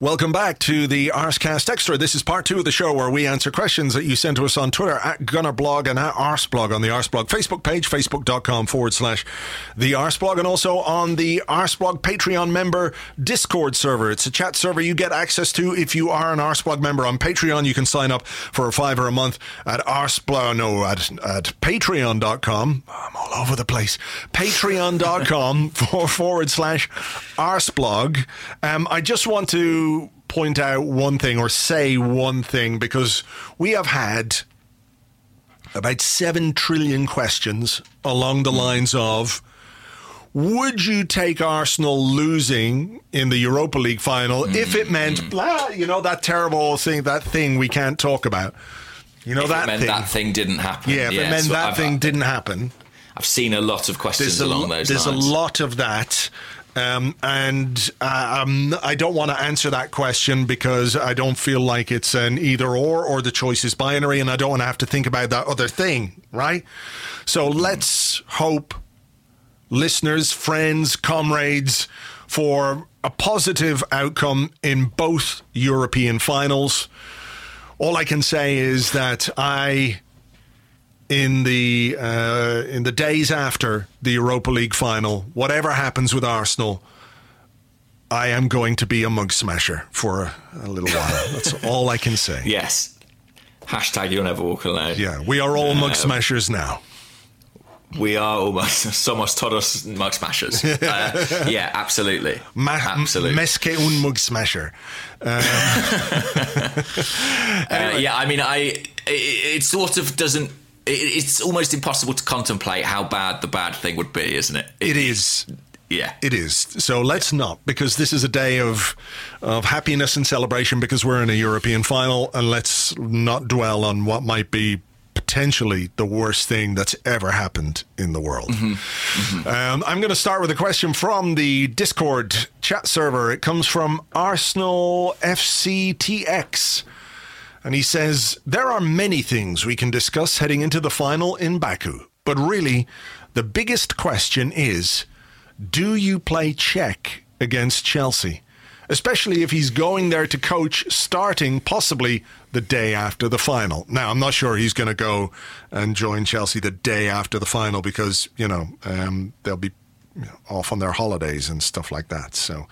Welcome back to the Arscast Extra. This is part two of the show where we answer questions that you send to us on Twitter at Gunnerblog and at Arseblog on the Arseblog Facebook page, facebook.com forward slash the Arseblog, and also on the Arseblog Patreon member Discord server. It's a chat server you get access to if you are an Arseblog member on Patreon. You can sign up for a fiver a month at Arseblog, no, at, at patreon.com. I'm all over the place. Patreon.com for, forward slash Arseblog. Um, I just want to point out one thing or say one thing because we have had about 7 trillion questions along the lines of would you take Arsenal losing in the Europa League final if it meant mm. blah, you know that terrible thing that thing we can't talk about you know If that it meant thing that thing didn't happen. yeah if it meant so that I've- thing didn't happen I've seen a lot of questions there's a, along those lines. there's lines. a lot of that. Um, and uh, um, I don't want to answer that question because I don't feel like it's an either or or the choice is binary, and I don't want to have to think about that other thing, right? So let's hope, listeners, friends, comrades, for a positive outcome in both European finals. All I can say is that I in the uh, in the days after the Europa League final, whatever happens with Arsenal, I am going to be a mug smasher for a, a little while. That's all I can say. Yes. Hashtag you'll never walk alone. Yeah, we are all mug smashers now. We are almost somos todos mug smashers. Uh, yeah, absolutely. Ma- absolutely. Meske un mug smasher. Uh, yeah, I mean, I it, it sort of doesn't. It, it's almost impossible to contemplate how bad the bad thing would be, isn't it? It is. Yeah. It is. So let's not, because this is a day of of happiness and celebration because we're in a European final, and let's not dwell on what might be potentially the worst thing that's ever happened in the world. Um, I'm going to start with a question from the Discord chat server. It comes from Arsenal FCTX. And he says, There are many things we can discuss heading into the final in Baku. But really, the biggest question is do you play Cech against Chelsea? Especially if he's going there to coach starting possibly the day after the final. Now, I'm not sure he's going to go and join Chelsea the day after the final because, you know, um, they'll be you know, off on their holidays and stuff like that. So.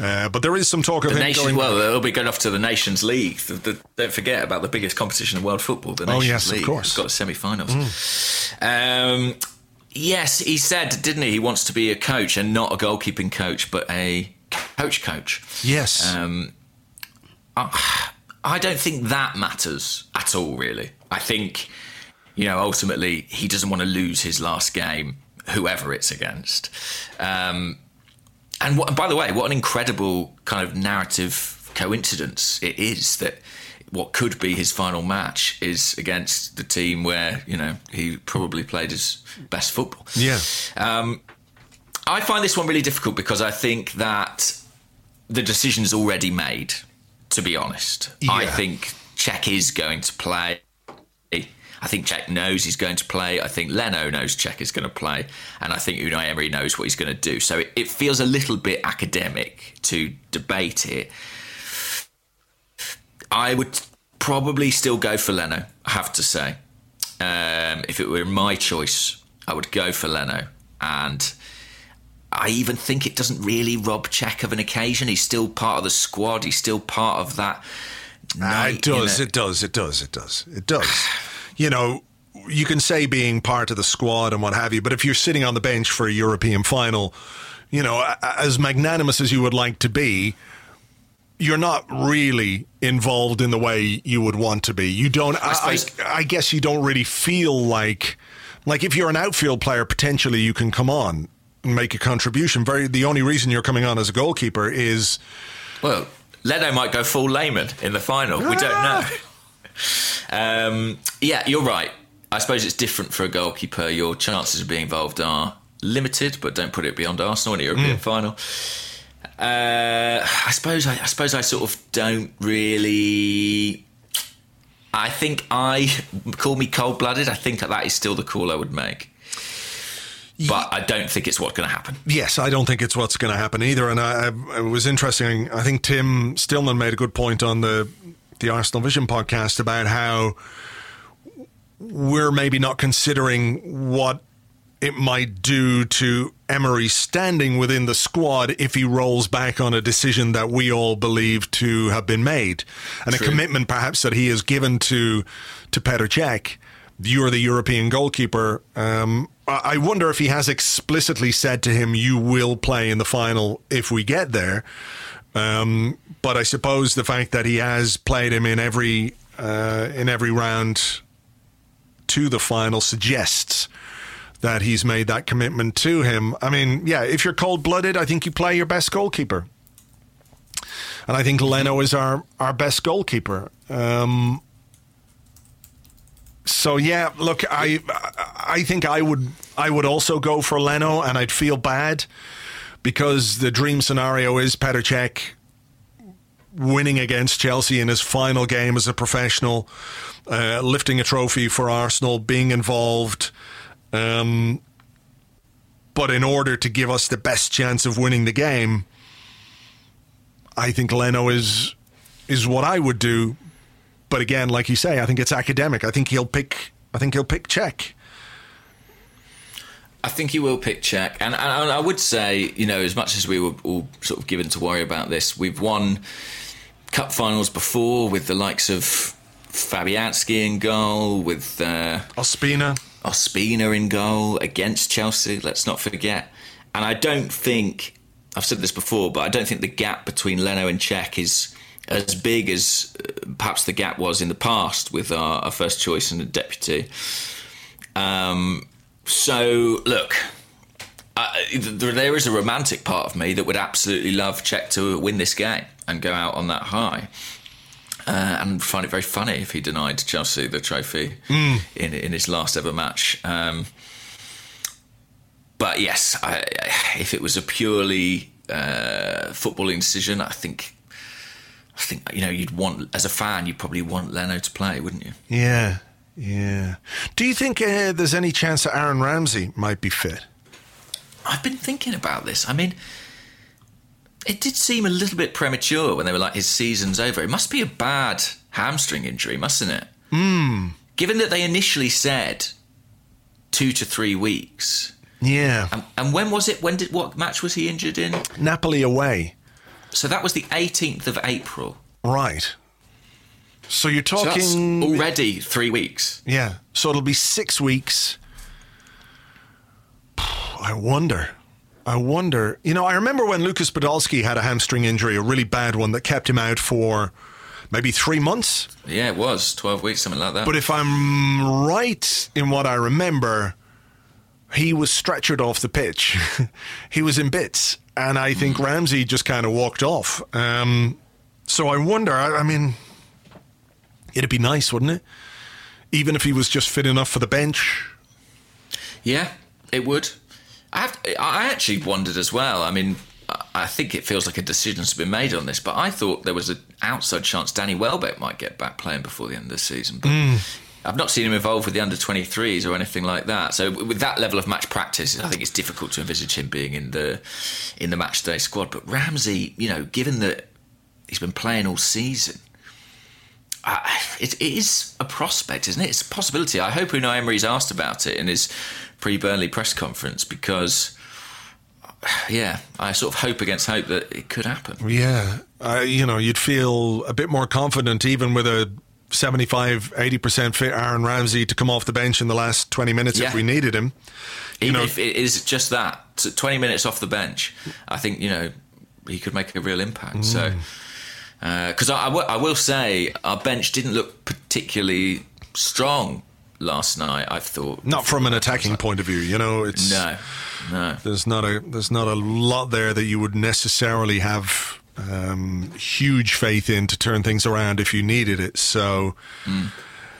Uh, but there is some talk of The him Nations, going. well, they'll be going off to the Nations League. The, the, don't forget about the biggest competition in world football, the Oh, Nations yes, of League. course. Mm. It's got semi-finals. Um, yes, he said, didn't he? He wants to be a coach and not a goalkeeping coach, but a coach coach. yes. Um, I, I don't think that matters at all, really. I think, you know, ultimately he doesn't want to lose his last game, whoever it's against. Um, and what, by the way, what an incredible kind of narrative coincidence it is that what could be his final match is against the team where, you know, he probably played his best football. yeah. Um, I find this one really difficult because I think that the decision's already made, to be honest. I think Cech is going to play. I think Cech knows he's going to play. I think Leno knows Cech is going to play. And I think Unai Emery knows what he's going to do. So it, it feels a little bit academic to debate it. I would probably still go for Leno, I have to say. Um, if it were my choice, I would go for Leno. And I even think it doesn't really rob Cech of an occasion. He's still part of the squad. He's still part of that. Ah, night, it you does, know. it does, it does, it does, it does. You know, you can say being part of the squad and what have you, but if you're sitting on the bench for a European final, you know, as magnanimous as you would like to be, you're not really involved in the way you would want to be. You don't. I, I, I guess you don't really feel like, like if you're an outfield player, potentially you can come on and make a contribution. Very. The only reason you're coming on as a goalkeeper is Well, Leno might go full Lehmann in the final. We don't ah! know. Um, yeah, you're right. I suppose it's different for a goalkeeper. Your chances of being involved are limited, but don't put it beyond Arsenal in a European final. Uh, I suppose I, I suppose I sort of don't really. I think I call me cold blooded. I think that is still the call I would make, but I don't think it's what's going to happen. Yes, I don't think it's what's going to happen either. And I, I, it was interesting. I think Tim Stillman made a good point on the the Arsenal Vision podcast about how we're maybe not considering what it might do to Emery's standing within the squad if he rolls back on a decision that we all believe to have been made, and True. a commitment perhaps that he has given to to Petr Cech. You're the European goalkeeper. Um, I I wonder if he has explicitly said to him, "You will play in the final if we get there." Um, but I suppose the fact that he has played him in every uh, in every round to the final suggests that he's made that commitment to him. I mean, yeah, if you're cold blooded, I think you play your best goalkeeper. And I think Leno is our, our best goalkeeper. Um, so yeah, look, I I think I would I would also go for Leno, and I'd feel bad because the dream scenario is Petr winning against Chelsea in his final game as a professional, uh, lifting a trophy for Arsenal, being involved. Um, but in order to give us the best chance of winning the game, I think Leno is is what I would do. But again, like you say, I think it's academic. I think he'll pick. I think he'll pick Cech. I think he will pick Cech, and, and I would say, you know, as much as we were all sort of given to worry about this, we've won cup finals before with the likes of Fabianski in goal, with uh, Ospina. Ospina in goal against Chelsea. Let's not forget. And I don't think I've said this before, but I don't think the gap between Leno and Cech is as big as uh, perhaps the gap was in the past with our, our first choice and a deputy. Um, so look, uh, there there is a romantic part of me that would absolutely love Cech to win this game and go out on that high. Uh, and find it very funny if he denied Chelsea the trophy Hmm. in in his last ever match. Um, but yes, I, I- if it was a purely uh, footballing decision, I think, I think you know you'd want as a fan, you'd probably want Leno to play, wouldn't you? Yeah, yeah. Do you think uh, there's any chance that Aaron Ramsey might be fit? I've been thinking about this. I mean, it did seem a little bit premature when they were like, his season's over. It must be a bad hamstring injury, mustn't it? Hmm. Given that they initially said two to three weeks. Yeah, And, and when was it? When did what match was he injured in? Napoli away. So that was the 18th of April. Right. So you're So talking already three weeks. Yeah. So it'll be six weeks. I wonder. I wonder. You know, I remember when Lucas Podolski had a hamstring injury, a really bad one that kept him out for maybe three months. Yeah, it was 12 weeks, something like that. But if I'm right in what I remember, he was stretchered off the pitch. he was in bits. And I think Ramsey just kind of walked off. Um, so I wonder, I, I mean, it'd be nice, wouldn't it? Even if he was just fit enough for the bench. Yeah, it would. I have. I actually wondered as well. I mean, I- think it feels like a decision's been made on this, but I thought there was an outside chance Danny Welbeck might get back playing before the end of the season. But hmm. I've not seen him involved with the under 23s or anything like that. So with that level of match practice, I think it's difficult to envisage him being in the in the match day squad. But Ramsey, you know, given that he's been playing all season. Uh, it, it is a prospect, isn't it? It's a possibility. I hope Unai Emery's asked about it in his pre-Burnley press conference because, yeah, I sort of hope against hope that it could happen. Yeah. Uh, you know, you'd feel a bit more confident even with a 75, 80% fit Aaron Ramsey to come off the bench in the last 20 minutes if we needed him. You Even know, if it is just that, 20 minutes off the bench, I think, you know, he could make a real impact. So, because I, I, will, say our bench didn't look particularly strong last night, I thought. not from an attacking point of view, you know, it's No, no. there's not a there's not a lot there that you would necessarily have um, huge faith in to turn things around if you needed it. So,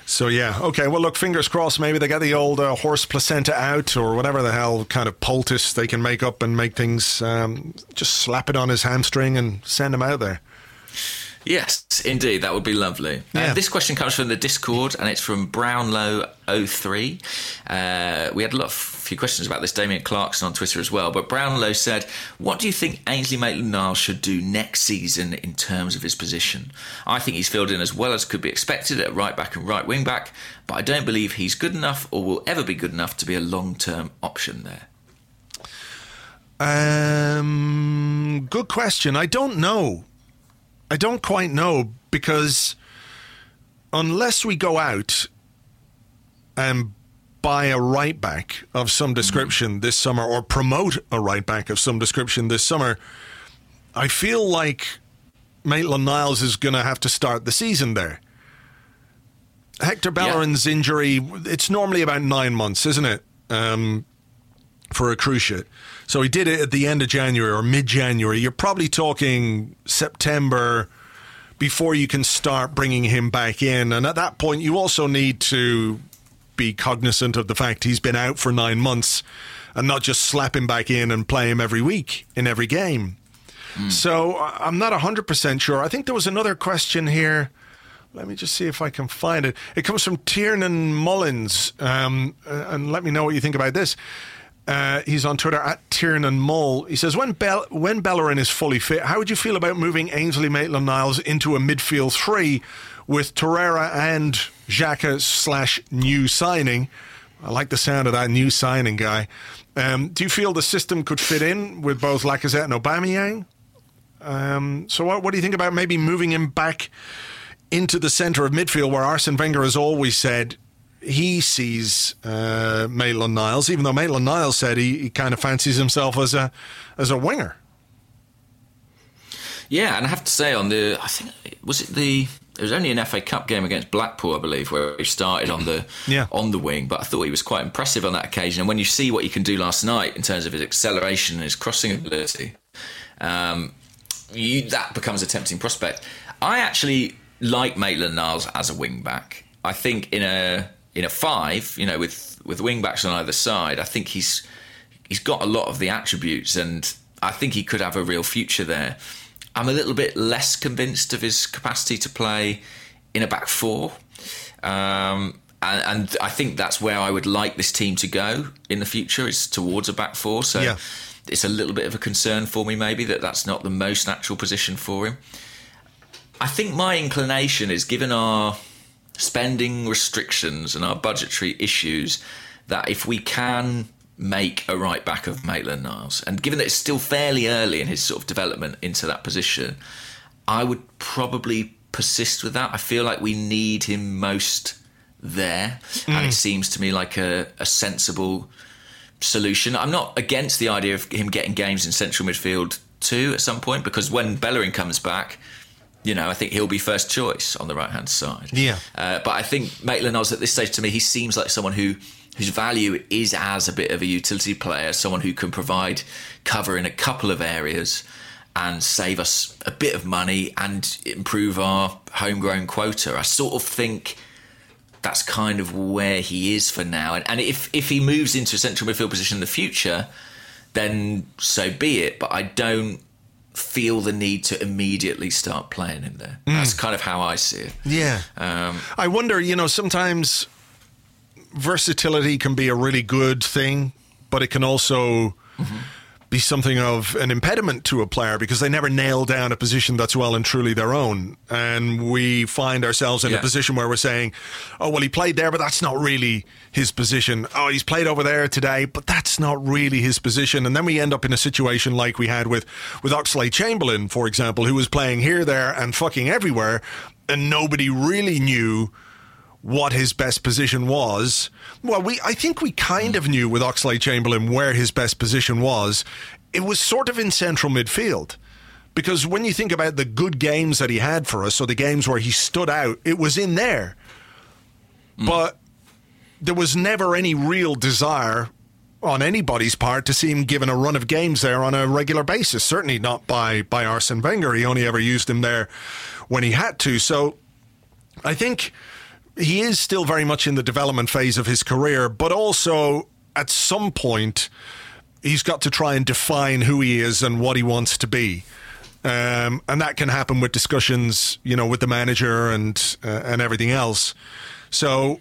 so yeah, okay. Well, look, fingers crossed. Maybe they get the old uh, horse placenta out or whatever the hell kind of poultice they can make up and make things. Um, just slap it on his hamstring and send him out there. Yes, indeed, that would be lovely. Yeah. Uh, this question comes from the Discord, and it's from Brownlow03. Uh, we had a lot of few questions about this. Damien Clarkson on Twitter as well. But Brownlow said, "What do you think Ainsley Maitland-Niles should do next season in terms of his position? I think he's filled in as well as could be expected at right back and right wing back, but I don't believe he's good enough or will ever be good enough to be a long-term option there." Um, good question. I don't know. I don't quite know because unless we go out and buy a right back of some description this summer or promote a right back of some description this summer, I feel like Maitland Niles is going to have to start the season there. Hector Bellerin's injury, it's normally about nine months, isn't it? Um, for a cruciate. So he did it at the end of January or mid January. You're probably talking September before you can start bringing him back in. And at that point, you also need to be cognizant of the fact he's been out for nine months and not just slap him back in and play him every week in every game. So I- I'm not 100% sure. I think there was another question here. Let me just see if I can find it. It comes from Tiernan Mullins. Um, uh, and let me know what you think about this. Uh, he's on Twitter at Tiernan Mull. He says, when, Bell- when Bellerin is fully fit, how would you feel about moving Ainsley Maitland Niles into a midfield three with Torreira and Xhaka slash new signing? I like the sound of that new signing guy. Um, do you feel the system could fit in with both Lacazette and Aubameyang? Um, so what, what do you think about maybe moving him back into the centre of midfield where Arsene Wenger has always said he sees uh, Maitland Niles, even though Maitland Niles said he, he kind of fancies himself as a as a winger. Yeah, and I have to say, on the I think was it the it was only an FA Cup game against Blackpool, I believe, where he started on the Yeah. on the wing. But I thought he was quite impressive on that occasion. And when you see what he can do last night in terms of his acceleration and his crossing ability, um, you, that becomes a tempting prospect. I actually like Maitland Niles as a wing back. I think in a in a five, you know, with with wing backs on either side, I think he's he's got a lot of the attributes, and I think he could have a real future there. I'm a little bit less convinced of his capacity to play in a back four. Um, and, and, I think that's where I would like this team to go in the future is towards a back four. So Yeah. it's a little bit of a concern for me, maybe that that's not the most natural position for him. I think my inclination is given our spending restrictions and our budgetary issues that if we can make a right back of Maitland Niles, and given that it's still fairly early in his sort of development into that position, I would probably persist with that. I feel like we need him most there, and it hmm. seems to me like a, a sensible solution. I'm not against the idea of him getting games in central midfield too at some point because when Bellerin comes back, you know, I think he'll be first choice on the right hand side. Yeah. Uh, but I think Maitland Niles at this stage to me, he seems like someone who whose value is as a bit of a utility player, someone who can provide cover in a couple of areas and save us a bit of money and improve our homegrown quota. I sort of think that's kind of where he is for now. And, and if if he moves into a central midfield position in the future, then so be it. But I don't feel the need to immediately start playing him there. That's kind of how I see it. Yeah. Um, I wonder, you know, sometimes versatility can be a really good thing, but it can also be something of an impediment to a player because they never nail down a position that's well and truly their own. And we find ourselves in a position where we're saying, oh, well, he played there, but that's not really his position. Oh, he's played over there today, but that's not really his position. And then we end up in a situation like we had with, with Oxlade-Chamberlain, for example, who was playing here, there, and fucking everywhere. And nobody really knew what his best position was. Well, we I think we kind of knew with Oxlade-Chamberlain where his best position was. It was sort of in central midfield. Because when you think about the good games that he had for us, or the games where he stood out, it was in there. Hmm. But there was never any real desire on anybody's part to see him given a run of games there on a regular basis. Certainly not by by Arsene Wenger. He only ever used him there when he had to. So I think he is still very much in the development phase of his career, but also at some point he's got to try and define who he is and what he wants to be. Um, and that can happen with discussions, you know, with the manager and uh, and everything else. So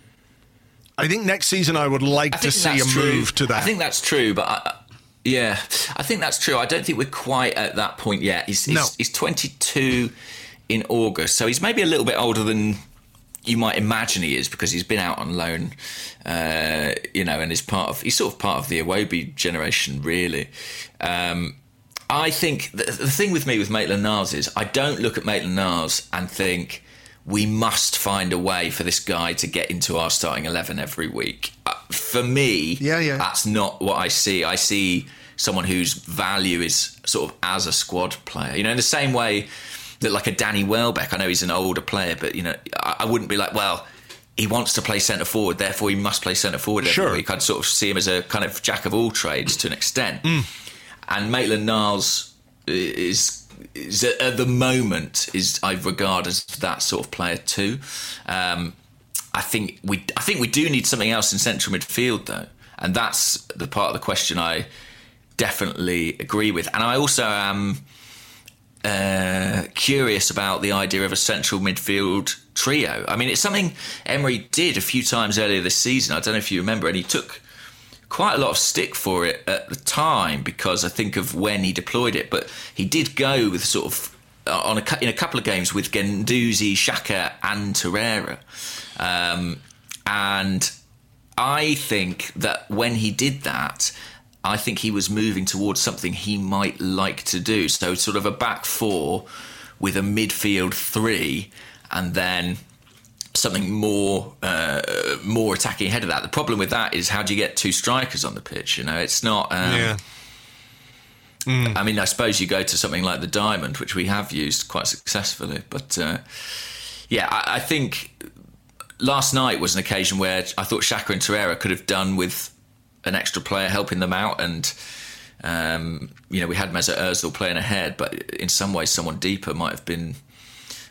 I think next season I would like I to see a true. move to that. I think that's true, but I, yeah, I think that's true. I don't think we're quite at that point yet. He's he's, No. he's 22 in August, so he's maybe a little bit older than you might imagine he is because he's been out on loan, uh, you know, and is part of he's sort of part of the Iwobi generation, really. Um, I think the, the thing with me with Maitland Niles is I don't look at Maitland Niles and think we must find a way for this guy to get into our starting 11 every week. Uh, for me, Yeah, yeah. that's not what I see. I see someone whose value is sort of as a squad player. You know, in the same way that like a Danny Welbeck, I know he's an older player, but you know, I, I wouldn't be like, well, he wants to play centre forward, therefore he must play centre forward every Sure. week. I'd sort of see him as a kind of jack of all trades to an extent. And Maitland Niles is is at the moment is I regard as that sort of player too. Um, I think we I think we do need something else in central midfield though, and that's the part of the question I definitely agree with. And I also am uh, curious about the idea of a central midfield trio. I mean, it's something Emery did a few times earlier this season. I don't know if you remember, and he took quite a lot of stick for it at the time because I think of when he deployed it. But he did go with sort of uh, on a in a couple of games with Guendouzi, Xhaka, and Torreira, um, and I think that when he did that. I think he was moving towards something he might like to do. So, sort of a back four with a midfield three, and then something more uh, more attacking ahead of that. The problem with that is how do you get two strikers on the pitch? You know, it's not. Um, yeah. I mean, I suppose you go to something like the diamond, which we have used quite successfully. But uh, yeah, I, I think last night was an occasion where I thought Xhaka and Torreira could have done with an extra player helping them out, and um, you know we had Mesut Ozil playing ahead, but in some ways, someone deeper might have been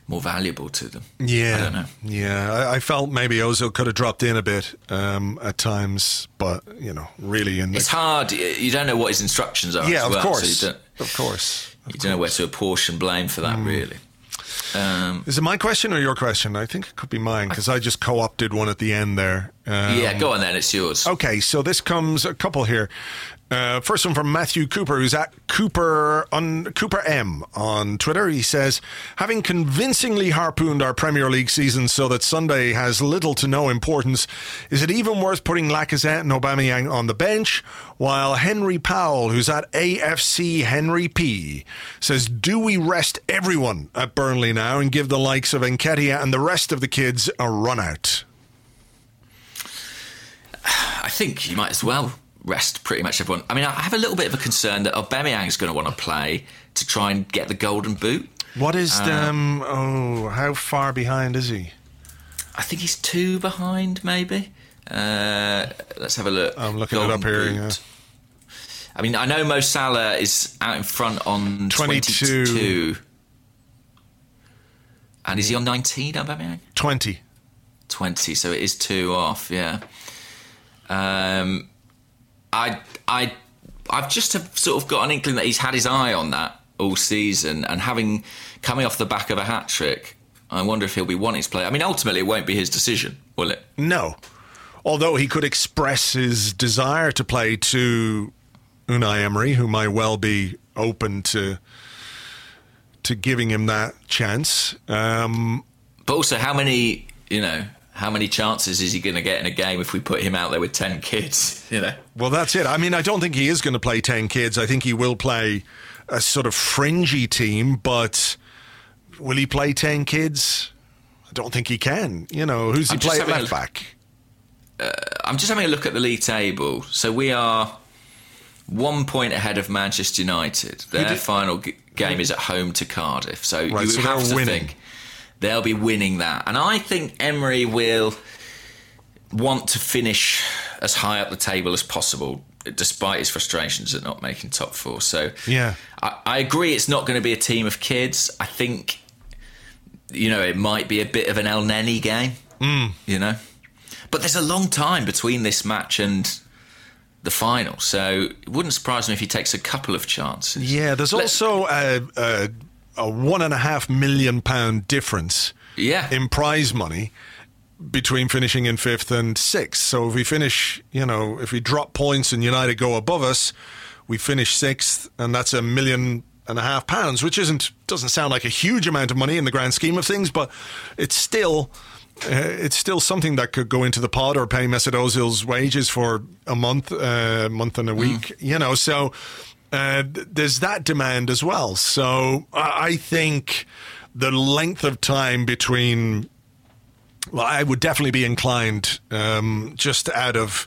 more valuable to them. Yeah, I don't know. Yeah, I, I felt maybe Ozil could have dropped in a bit um, at times, but you know, really, in the, It's hard. You don't know what his instructions are. yeah, as of well, so course, you don't, of course. you don't know where to apportion blame for that, really. Um, Is it my question or your question? I think it could be mine because I just co-opted one at the end there. Um, yeah, go on then. It's yours. Okay, so this comes a couple here. Uh, first one from Matthew Cooper, who's at Cooper on Cooper M on Twitter. He says, having convincingly harpooned our Premier League season so that Sunday has little to no importance, is it even worth putting Lacazette and Aubameyang on the bench? While Henry Powell, who's at AFC Henry P, says, do we rest everyone at Burnley now and give the likes of Nketiah and the rest of the kids a run out? I think you might as well rest pretty much everyone. I mean, I have a little bit of a concern that Aubameyang is going to want to play to try and get the golden boot. What is the, um, oh, how far behind is he? I think he's two behind, maybe. Uh, let's have a look. I'm looking it up here, yeah. I mean, I know Mo Salah is out in front on 22. 22. And is he on 19, Aubameyang? 20. 20, so it is two off, yeah. Um, I, I, I've just have sort of got an inkling that he's had his eye on that all season, and having coming off the back of a hat trick, I wonder if he'll be wanting to play. I mean, ultimately, it won't be his decision, will it? No. Although he could express his desire to play to Unai Emery, who might well be open to to giving him that chance. Um, But also, how many, you know, how many chances is he going to get in a game if we put him out there with 10 kids, you know? well, that's it. I mean, I don't think he is going to play 10 kids. I think he will play a sort of fringy team, but will he play 10 kids? I don't think he can. You know, who's he I'm play at having a left back? Uh, I'm just having a look at the league table. So we are one point ahead of Manchester United. Their final g- game is at home to Cardiff. So Right, you so have to winning. think they'll be winning that. And I think Emery will want to finish as high up the table as possible, despite his frustrations at not making top four. So Yeah. I, I agree it's not going to be a team of kids. I think, you know, it might be a bit of an Elneny game, mm. you know. But there's a long time between this match and the final, so it wouldn't surprise me if he takes a couple of chances. Yeah, there's Let's- also a, a, a one and a half million pound difference Yeah. in prize money between finishing in fifth and sixth. So if we finish, you know, if we drop points and United go above us, we finish sixth, and that's a million and a half pounds, which isn't doesn't sound like a huge amount of money in the grand scheme of things, but it's still. Uh, it's still something that could go into the pot or pay Mesut Ozil's wages for a month, uh, month and a week, you know. So uh, there's that demand as well. So I think the length of time between well, I would definitely be inclined, um, just out of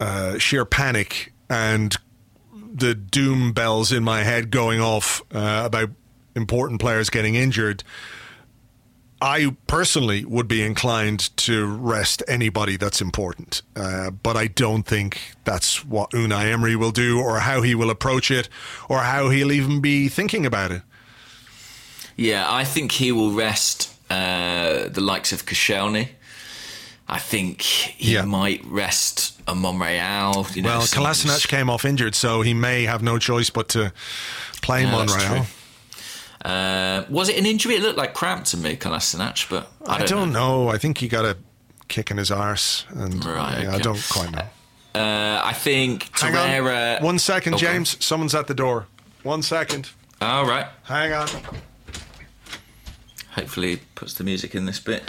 uh, sheer panic and the doom bells in my head going off uh, about important players getting injured. I personally would be inclined to rest anybody that's important, uh, but I don't think that's what Unai Emery will do, or how he will approach it, or how he'll even be thinking about it. Yeah, I think he will rest uh, the likes of Koscielny. I think he Yeah. might rest a Monreal. You know, Well, Kolasinac came off injured, so he may have no choice but to play that's Monreal. Uh, was it an injury? It looked like cramp to me, Kolasinac, but I I don't, don't, know. know. I think he got a kick in his arse, and Right, yeah, I don't quite know. Uh, I think Hang Torreira. on, one second, Oh, go on. James. Someone's at the door. One second. All right. Hang on. Hopefully, puts the music in this bit.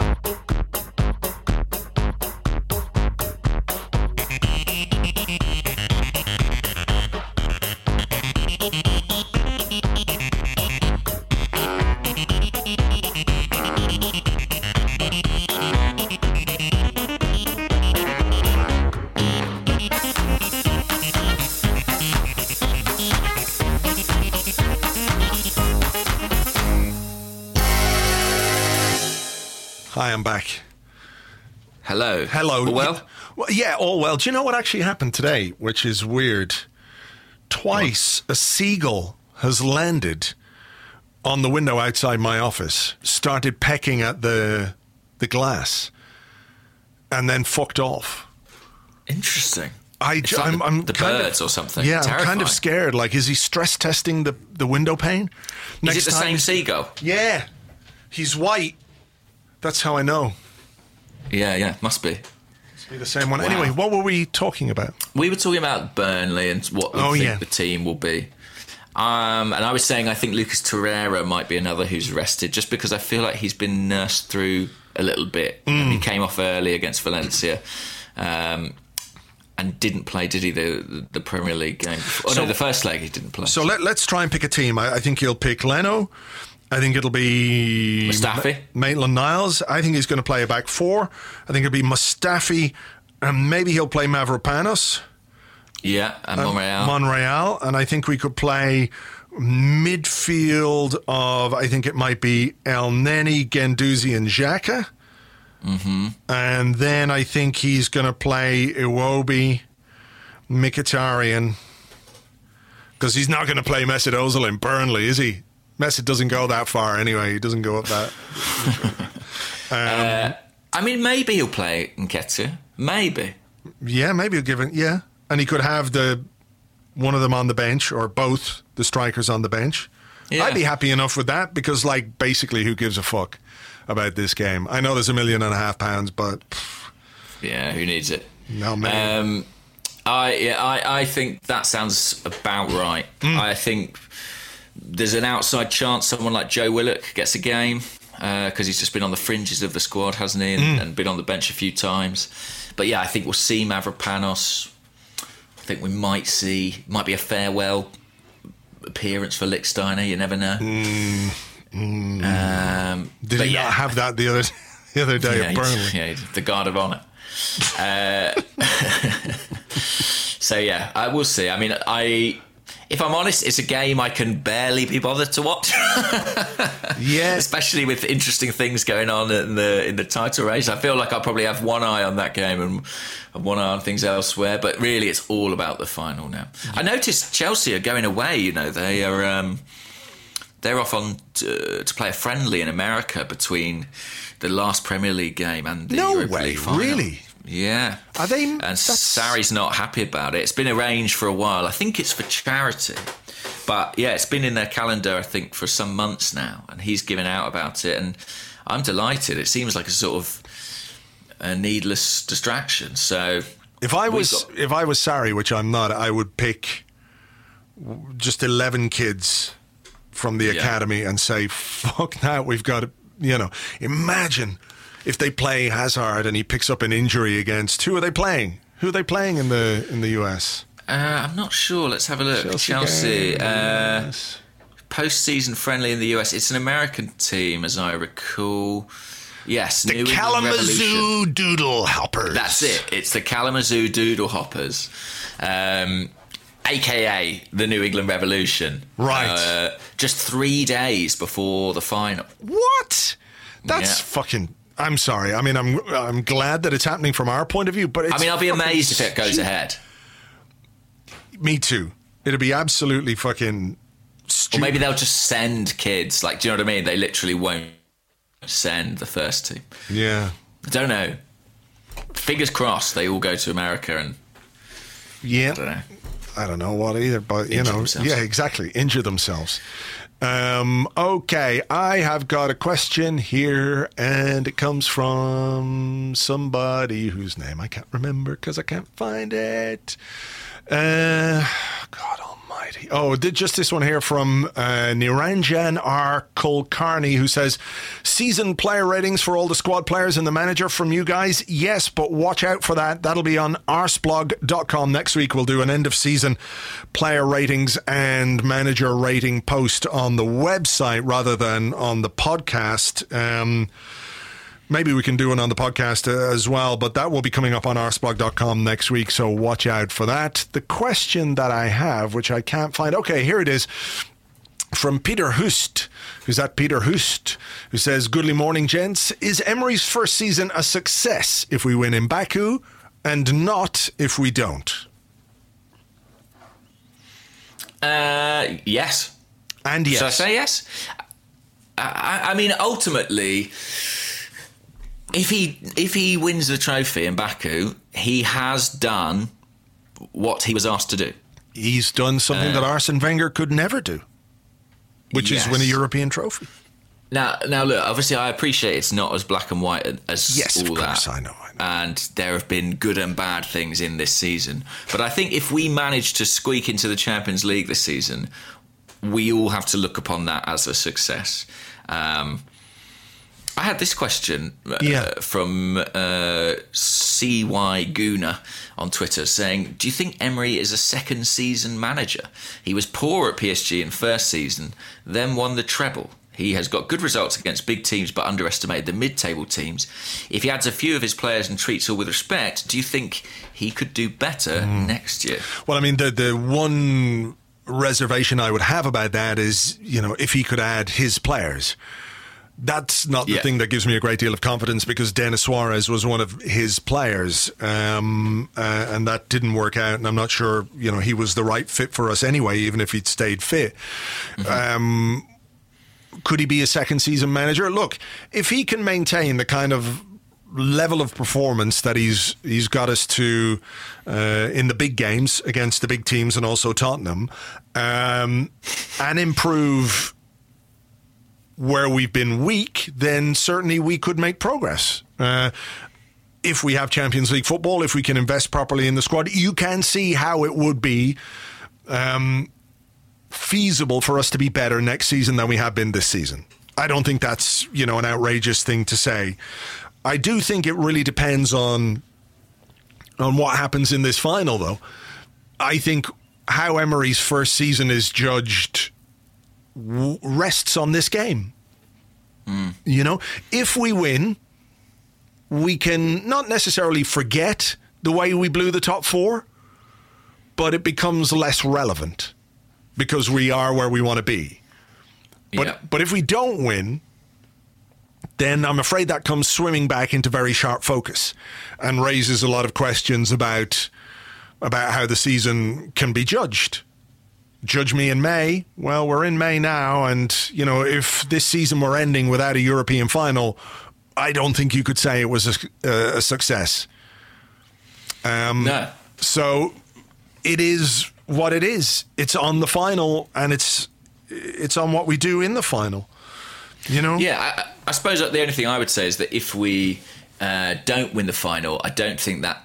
Hello. Well, yeah, all well. Do you know what actually happened today, which is weird? Twice a seagull has landed on the window outside my office started pecking at the the glass, and then fucked off. Interesting. I, It's like I'm, the- I'm the birds of, or something. Yeah, I'm kind of scared. Like, is he stress testing the, the window pane? Is it the same seagull? Yeah, he's white. That's how I know. Yeah, yeah, must be. Be the same one. Wow. Anyway, what were we talking about? We were talking about Burnley and what we Oh, think yeah. the team will be. Um, and I was saying I think Lucas Torreira might be another who's rested, just because I feel like he's been nursed through a little bit. Mm. he came off early against Valencia. Um, and didn't play, did he? The the Premier League game. Oh So- no, the first leg he didn't play. So let, let's try and pick a team. I, I think he'll pick Leno. I think it'll be Mustafi. Maitland Niles. I think he's going to play a back four. I think it'll be Mustafi, and maybe he'll play Mavropanos. yeah, and Monreal. Monreal, and I think we could play midfield of I think it might be El Neni, Guendouzi, and Xhaka. Mm-hmm. And then I think he's going to play Iwobi, Mkhitaryan, because he's not going to play Mesut Ozil in Burnley, is he? Mesut doesn't go that far anyway. He doesn't go up that. I mean, maybe he'll play Nketiah. Maybe. Yeah, maybe he'll give it. Yeah, and he could have the one of them on the bench or both the strikers on the bench. Yeah. I'd be happy enough with that because, like, basically, who gives a fuck about this game? I know there's a million and a half pounds, but pff, Yeah, who needs it? no man. Um, I yeah, I, I think that sounds about right. Hmm. I think there's an outside chance someone like Joe Willock gets a game because he's just been on the fringes of the squad, hasn't he, and, Hmm. and been on the bench a few times. But yeah, I think we'll see Mavropanos. I think we might see might be a farewell appearance for Lichtsteiner. You never know. Um, Hmm. Did he yeah, not have that the other the other day yeah, at Burnley? yeah, the guard of honour. Uh, so yeah, I will see. I mean, I, if I'm honest, it's a game I can barely be bothered to watch, Yeah, especially with interesting things going on in the in the title race. I feel like I'll probably have one eye on that game and, and one eye on things elsewhere. But really, it's all about the final now. I noticed Chelsea are going away. You know, they are. Um, they're off on to, to play a friendly in America between the last Premier League game and the No Europa way, League final. really? Yeah. Are they- And that's- Sarri's not happy about it. It's been arranged for a while. I think it's for charity. But yeah, it's been in their calendar, I think, for some months now. And he's given out about it. And I'm delighted. It seems like a sort of a needless distraction. So if I was got- if I was Sarri, which I'm not, I would pick just eleven kids from the Yeah. academy and say, "Fuck that, we've got to." You know, imagine if they play Hazard and he picks up an injury against who are they playing? Who are they playing in the in the US? uh, I'm not sure. Let's have a look. Chelsea. game, uh, yes. Post-season friendly in the US. It's an American team, as I recall. Yes, the New Kalamazoo Doodle Hoppers. That's it. It's the Kalamazoo Doodle Hoppers, um, aka the New England Revolution. Right. Uh, just three days before the final. What? That's Yeah. fucking. I'm sorry. I mean, I'm I'm glad that it's happening from our point of view, but it's I mean, I'll be amazed if it goes ahead. Me too. It'll be absolutely fucking. Stupid. Or maybe they'll just send kids. Like, do you know what I mean? They literally won't send the first team. Yeah. I don't know. Fingers crossed they all go to America and Yeah. I don't know. I don't know what either, but you Injure know, themselves. yeah, exactly, injure themselves. Um, okay, I have got a question here, and it comes from somebody whose name I can't remember because I can't find it. Uh, God Oh, did just this one here from uh, Niranjan R. Kulkarni, who says, "Season player ratings for all the squad players and the manager from you guys. Yes, but watch out for that. That'll be on arseblog.com next week. We'll do an end of season player ratings and manager rating post on the website rather than on the podcast." Um, Maybe we can do one on the podcast uh, as well, but that will be coming up on arseblog.com next week, so watch out for that. The question that I have, which I can't find, okay, here it is from Peter Hust, who's at Peter Hust, who says, Goodly morning, gents. Is Emery's first season a success if we win in Baku and not if we don't? Uh, yes. And yes. Should I say yes? I, I mean, ultimately, if he if he wins the trophy in Baku, he has done what he was asked to do. He's done something that Arsene Wenger could never do, which is win a European trophy. Now, now look. Obviously, I appreciate it's not as black and white as Yes, all of course, that. I know, I know. And there have been good and bad things in this season. But I think if we manage to squeak into the Champions League this season, we all have to look upon that as a success. Um, I had this question uh, Yeah. from uh, CY Guna on Twitter saying, Do you think Emery is a second season manager? He was poor at PSG in first season, then won the treble. He has got good results against big teams but underestimated the mid table teams. If he adds a few of his players and treats all with respect, do you think he could do better next year? Well, I mean, the the one reservation I would have about that is, you know, if he could add his players. That's not the Yeah. thing that gives me a great deal of confidence because Denis Suarez was one of his players, um, uh, and that didn't work out. And I'm not sure, you know, he was the right fit for us anyway, even if he'd stayed fit. Um, could he be a second season manager? Look, if he can maintain the kind of level of performance that he's he's got us to uh, in the big games against the big teams and also Tottenham, um, and improve where we've been weak, then certainly we could make progress. Uh, if we have Champions League football, if we can invest properly in the squad, you can see how it would be um, feasible for us to be better next season than we have been this season. I don't think that's you know an outrageous thing to say. I do think it really depends on on what happens in this final, though. I think how Emery's first season is judged w- rests on this game. You know, if we win, we can not necessarily forget the way we blew the top four, but it becomes less relevant because we are where we want to be. But Yeah. but if we don't win, then I'm afraid that comes swimming back into very sharp focus and raises a lot of questions about about how the season can be judged. Judge me in May. Well, we're in May now, and you know if this season were ending without a European final, I don't think you could say it was a, a success. Um, No. So it is what it is. It's on the final, and it's it's on what we do in the final. You know. Yeah, I, I suppose the only thing I would say is that if we uh, don't win the final, I don't think that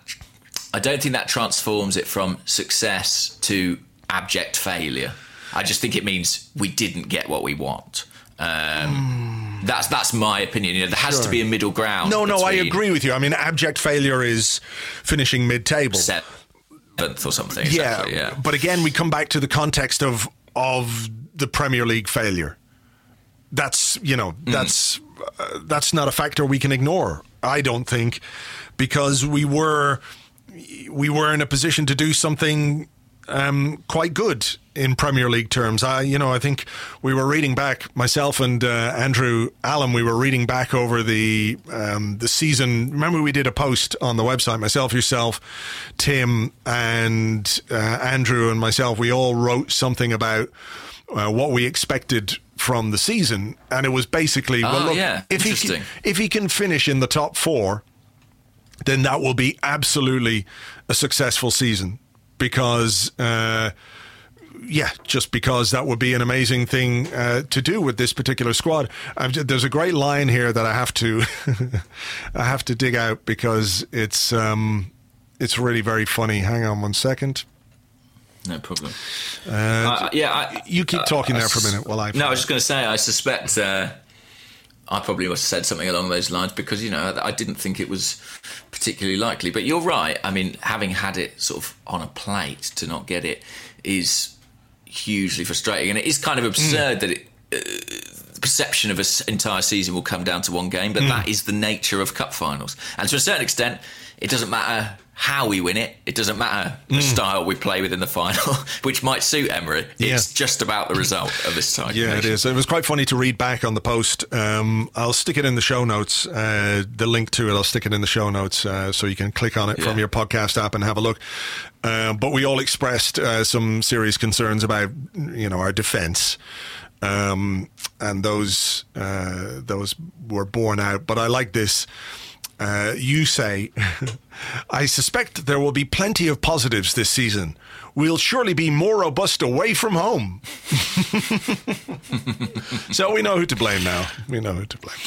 I don't think that transforms it from success to abject failure. I just think it means we didn't get what we want. Um, That's that's my opinion. You know, there has to be a middle ground. No, no, I agree with you. I mean, abject failure is finishing mid-table. Seventh or something. Exactly, yeah. But again, we come back to the context of of the Premier League failure. That's you know Mm-hmm. that's uh, that's not a factor we can ignore. I don't think because we were we were in a position to do something um, quite good in Premier League terms. I, you know, I think we were reading back myself and uh, Andrew Allen. We were reading back over the um, the season. Remember, we did a post on the website. Myself, yourself, Tim, and uh, Andrew, and myself. We all wrote something about uh, what we expected from the season, and it was basically, well, Ah, look, yeah. if he Interesting. can, if he can finish in the top four then that will be absolutely a successful season because uh, yeah just because that would be an amazing thing uh, to do with this particular squad. I've, there's a great line here that I have to I have to dig out because it's um, it's really very funny. Hang on one second. No problem. uh, Uh, yeah, I, you keep talking I there for a minute while I No, I was just going to say, I suspect uh, I probably must have said something along those lines because, you know, I didn't think it was particularly likely. But you're right. I mean, having had it sort of on a plate to not get it is hugely frustrating. And it is kind of absurd that it. Uh, the perception of an entire season will come down to one game, but that is the nature of cup finals. And to a certain extent, it doesn't matter how we win it. It doesn't matter the style we play with in the final, which might suit Emery. It's Yeah. just about the result of this time. Yeah, it is. It was quite funny to read back on the post. Um, I'll stick it in the show notes. Uh, the link to it, I'll stick it in the show notes uh, so you can click on it from your podcast app and have a look. Uh, but we all expressed uh, some serious concerns about, you know, our defence. um, and those uh, those were borne out. But I like this. Uh, you say, I suspect there will be plenty of positives this season. We'll surely be more robust away from home. so we know who to blame now. We know who to blame.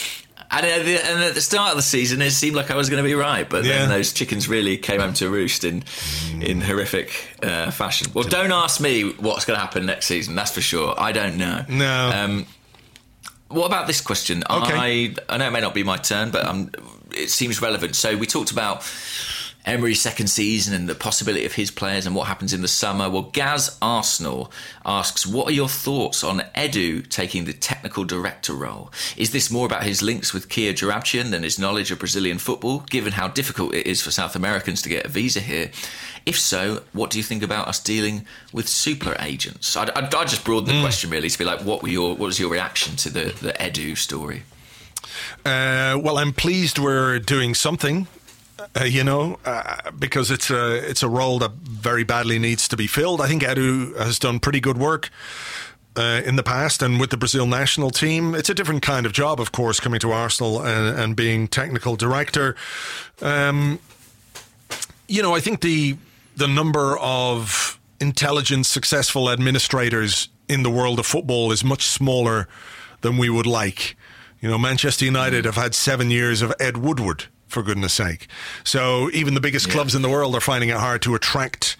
And at, the, and at the start of the season, it seemed like I was going to be right, but Yeah. then those chickens really came home to roost in in horrific uh, fashion. Well, don't ask me what's going to happen next season. That's for sure. I don't know. No. Um, what about this question? Okay. I I know it may not be my turn, but um, it seems relevant. So we talked about Emery's second season and the possibility of his players and what happens in the summer. Well, Gaz Arsenal asks, what are your thoughts on Edu taking the technical director role? Is this more about his links with Kia Joorabchian than his knowledge of Brazilian football, given how difficult it is for South Americans to get a visa here? If so, what do you think about us dealing with super agents? I'd, I'd, I'd just broaden the hmm. question really to be like, what were your what was your reaction to the the Edu story? Uh, well, I'm pleased we're doing something. Uh, you know, uh, because it's a it's a role that very badly needs to be filled. I think Edu has done pretty good work uh, in the past, and with the Brazil national team, it's a different kind of job, of course, coming to Arsenal and, and being technical director. Um, you know, I think the the number of intelligent, successful administrators in the world of football is much smaller than we would like. You know, Manchester United have had seven years of Ed Woodward, for goodness sake. So even the biggest clubs in the world are finding it hard to attract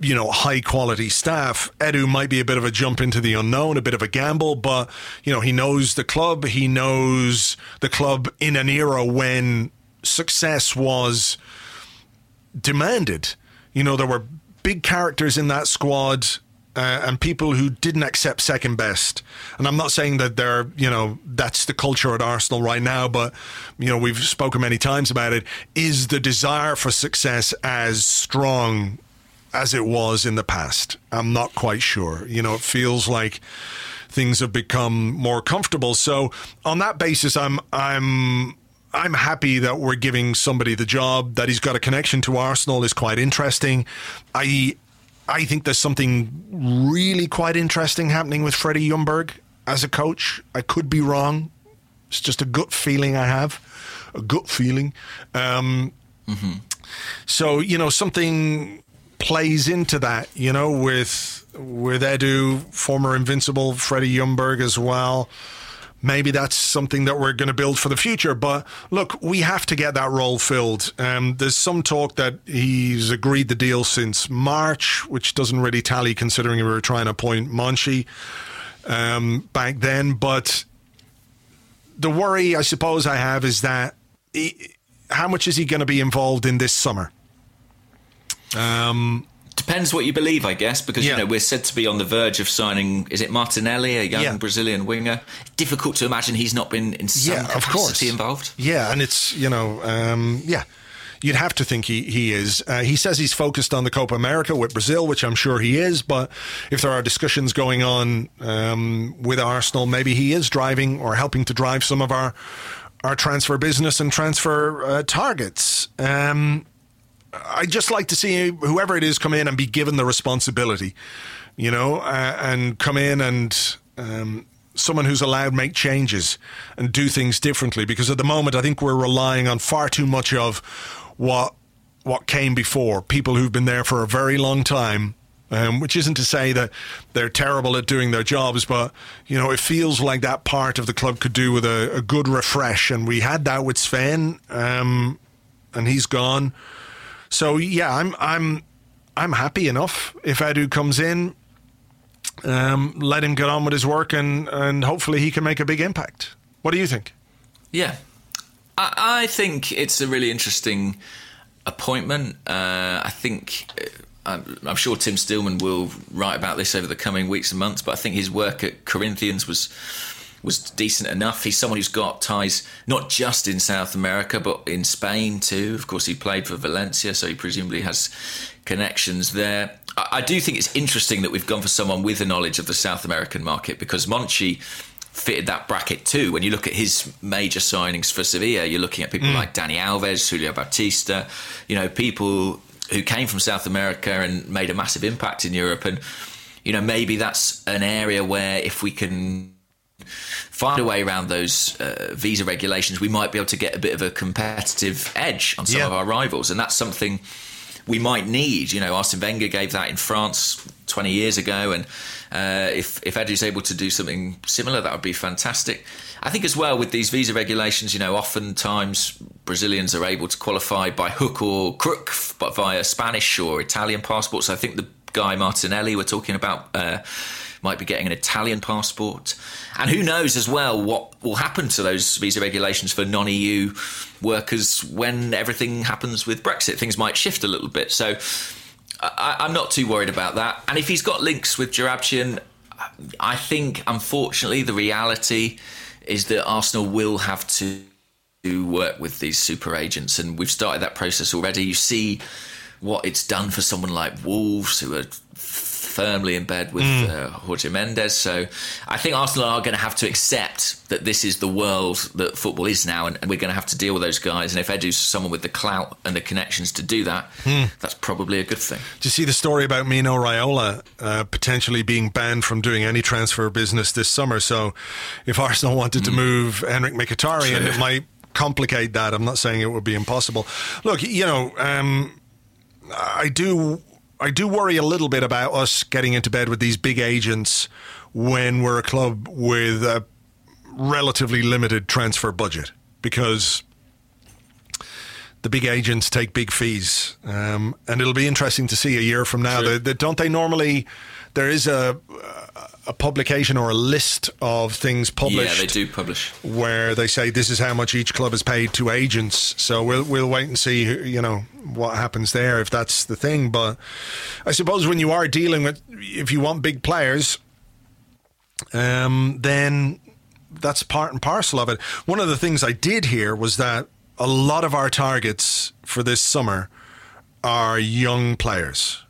you know, high quality staff. Edu might be a bit of a jump into the unknown, a bit of a gamble, but you know, he knows the club. He knows the club in an era when success was demanded. You know, there were big characters in that squad. Uh, and people who didn't accept second best. And I'm not saying that they're, you know, that's the culture at Arsenal right now, but, you know, we've spoken many times about it. Is the desire for success as strong as it was in the past? I'm not quite sure. You know, it feels like things have become more comfortable. So on that basis, I'm, I'm, I'm happy that we're giving somebody the job that he's got a connection to Arsenal is quite interesting. I I think there's something really quite interesting happening with Freddie Ljungberg as a coach. I could be wrong. It's just a gut feeling I have, a gut feeling. Um, So you know something plays into that. You know with with Edu, former Invincible Freddie Ljungberg as well. Maybe that's something that we're going to build for the future. But look, we have to get that role filled. Um, there's some talk that he's agreed the deal since March, which doesn't really tally considering we were trying to appoint Monchi um, back then. But the worry, I suppose, I have is that he, how much is he going to be involved in this summer? Um, Depends what you believe, I guess, because Yeah. you know we're said to be on the verge of signing. Is it Martinelli, a young Yeah. Brazilian winger? Difficult to imagine he's not been in some Yeah, of course. involved. Yeah, and it's you know, um, yeah, you'd have to think he he is. Uh, he says he's focused on the Copa America with Brazil, which I'm sure he is. But if there are discussions going on um, with Arsenal, maybe he is driving or helping to drive some of our our transfer business and transfer uh, targets. Um, I'd just like to see whoever it is come in and be given the responsibility, you know, uh, and come in and um, someone who's allowed make changes and do things differently. Because at the moment, I think we're relying on far too much of what what came before. People who've been there for a very long time. Um, which isn't to say that they're terrible at doing their jobs, but you know it feels like that part of the club could do with a, a good refresh, and we had that with Sven, um, and he's gone. So yeah, I'm I'm I'm happy enough if Edu comes in. Um, let him get on with his work, and and hopefully he can make a big impact. What do you think? Yeah, I, I think it's a really interesting appointment. Uh, I think. uh, I'm, I'm sure Tim Stillman will write about this over the coming weeks and months, but I think his work at Corinthians was was decent enough. He's someone who's got ties not just in South America, but in Spain too. Of course, he played for Valencia, so he presumably has connections there. I, I do think it's interesting that we've gone for someone with a knowledge of the South American market because Monchi fitted that bracket too. When you look at his major signings for Sevilla, you're looking at people hmm. like Dani Alves, Julio Baptista, you know, people who came from South America and made a massive impact in Europe and you know, maybe that's an area where if we can find a way around those uh, visa regulations, we might be able to get a bit of a competitive edge on some Yeah. of our rivals, and that's something we might need. You know, Arsene Wenger gave that in France 20 years ago, and uh, if if Edu's able to do something similar, that would be fantastic. I think as well with these visa regulations, you know, oftentimes Brazilians are able to qualify by hook or crook, but via Spanish or Italian passports. I think the guy Martinelli we're talking about. Uh, might be getting an Italian passport. And who knows as well what will happen to those visa regulations for non EU workers when everything happens with Brexit. Things might shift a little bit. So I, I'm not too worried about that. And if he's got links with Joorabchian, I think unfortunately the reality is that Arsenal will have to to work with these super agents, and we've started that process already. You see what it's done for someone like Wolves, who are firmly in bed with uh, Jorge Mendes. So I think Arsenal are going to have to accept that this is the world that football is now, and, we're going to have to deal with those guys. And if Edu's someone with the clout and the connections to do that, that's probably a good thing. Do you see the story about Mino Raiola uh, potentially being banned from doing any transfer business this summer? So, if Arsenal wanted to move Henrikh Mkhitaryan, it might complicate that. I'm not saying it would be impossible. Look, you know, um, I do. I do worry a little bit about us getting into bed with these big agents when we're a club with a relatively limited transfer budget because the big agents take big fees, um, and it'll be interesting to see a year from now. They, they, don't they normally? There is a a publication or a list of things published. Yeah, they do publish. Where they say this is how much each club has paid to agents. So we'll we'll wait and see, you know, what happens there if that's the thing. But I suppose when you are dealing with, if you want big players, um, then that's part and parcel of it. One of the things I did hear was that a lot of our targets for this summer are young players.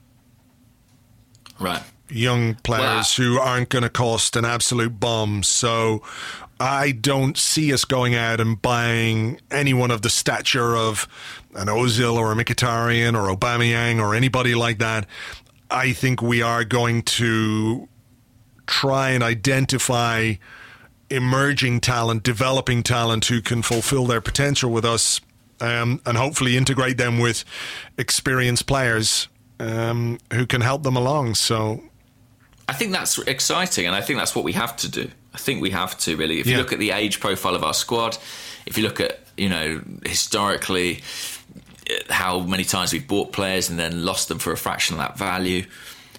Right. Young players who aren't going to cost an absolute bomb. So I don't see us going out and buying anyone of the stature of an Ozil or a Mkhitaryan or Aubameyang or anybody like that. I think we are going to try and identify emerging talent, developing talent who can fulfill their potential with us, um, and hopefully integrate them with experienced players um, who can help them along. So, I think that's exciting, and I think that's what we have to do. I think we have to really. If you look at the age profile of our squad, if you look at you know historically how many times we've bought players and then lost them for a fraction of that value,